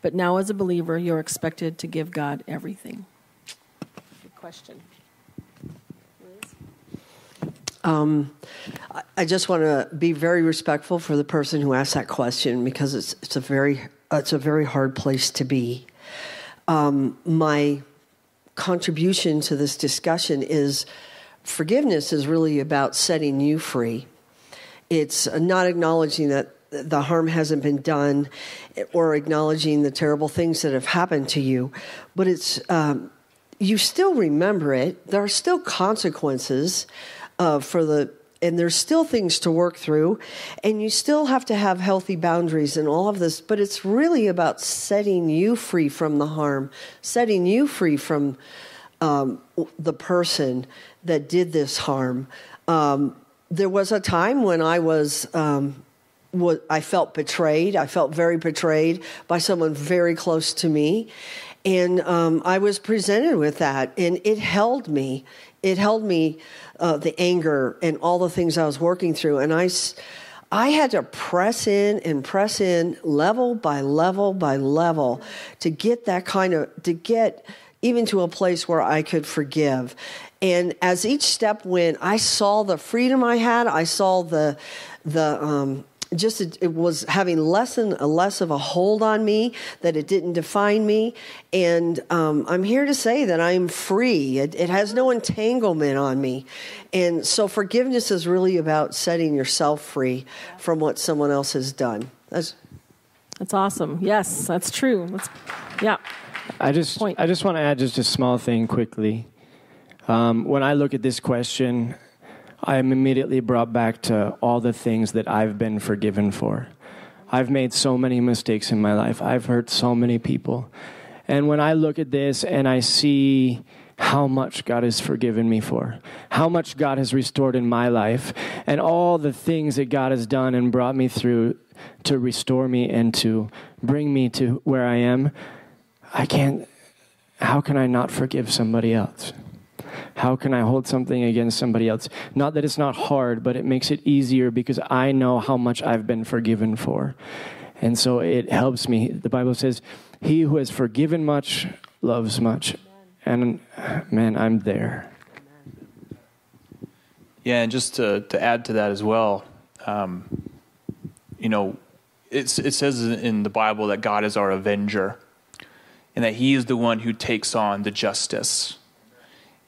But now, as a believer, you're expected to give God everything Good question. Um, I just want to be very respectful for the person who asked that question because it's it's a very it's a very hard place to be. Um, my contribution to this discussion is forgiveness is really about setting you free. It's not acknowledging that the harm hasn't been done or acknowledging the terrible things that have happened to you, but it's um, you still remember it. There are still consequences uh, for the, and there's still things to work through, and you still have to have healthy boundaries and all of this. But it's really about setting you free from the harm, setting you free from um, the person that did this harm. Um, there was a time when I was. Um, I felt betrayed. I felt very betrayed by someone very close to me. And um, I was presented with that, and it held me. It held me, uh, the anger and all the things I was working through. And I, I had to press in and press in level by level by level to get that kind of, to get even to a place where I could forgive. And as each step went, I saw the freedom I had. I saw the, the, um, just it, it, was having less and less of a hold on me that it didn't define me. And um, i'm here to say that i'm free. It, it, has no entanglement on me. And so forgiveness is really about setting yourself free from what someone else has done. That's that's awesome. Yes that's true. That's, yeah. I just Point. i just want to add just a small thing quickly. Um, when i look at this question I am immediately brought back to all the things that I've been forgiven for. I've made so many mistakes in my life. I've hurt so many people. And when I look at this and I see how much God has forgiven me for, how much God has restored in my life, and all the things that God has done and brought me through to restore me and to bring me to where I am, I can't, how can I not forgive somebody else? How can I hold something against somebody else? Not that it's not hard, but it makes it easier because I know how much I've been forgiven for. And so it helps me. The Bible says, He who has forgiven much loves much. And man, I'm there. Yeah, and just to, to add to that as well, um, you know, it says in the Bible that God is our avenger and that he is the one who takes on the justice.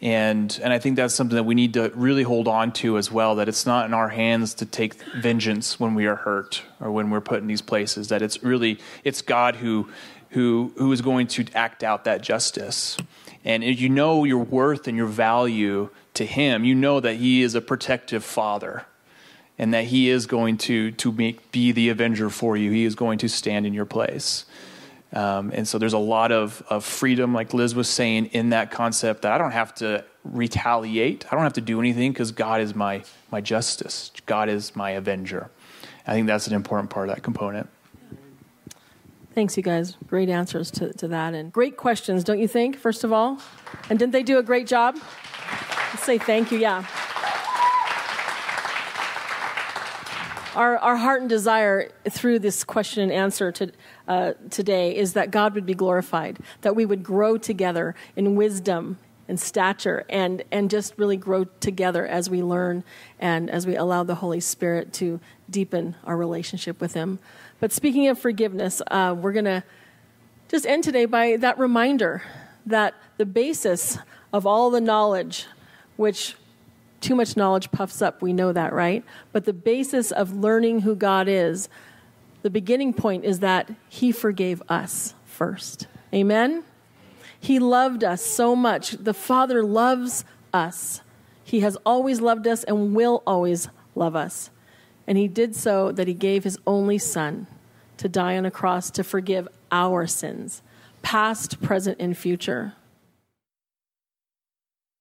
And, and I think that's something that we need to really hold on to as well that it's not in our hands to take vengeance when we are hurt or when we're put in these places, that it's really it's God who, who, who is going to act out that justice. And if you know your worth and your value to Him, you know that He is a protective Father and that He is going to, to make, be the avenger for you. He is going to stand in your place. Um, and so there's a lot of, of freedom, like Liz was saying, in that concept that I don't have to retaliate. I don't have to do anything because God is my, my justice. God is my avenger. I think that's an important part of that component. Thanks, you guys. Great answers to, to that and great questions, don't you think, first of all? And didn't they do a great job? Let's say thank you, yeah. Our, our heart and desire through this question and answer to, uh, today is that God would be glorified, that we would grow together in wisdom and stature and, and just really grow together as we learn and as we allow the Holy Spirit to deepen our relationship with Him. But speaking of forgiveness, uh, we're going to just end today by that reminder that the basis of all the knowledge, which too much knowledge puffs up. We know that, right? But the basis of learning who God is, the beginning point is that He forgave us first. Amen? He loved us so much. The Father loves us. He has always loved us and will always love us. And He did so that He gave His only Son to die on a cross to forgive our sins, past, present, and future.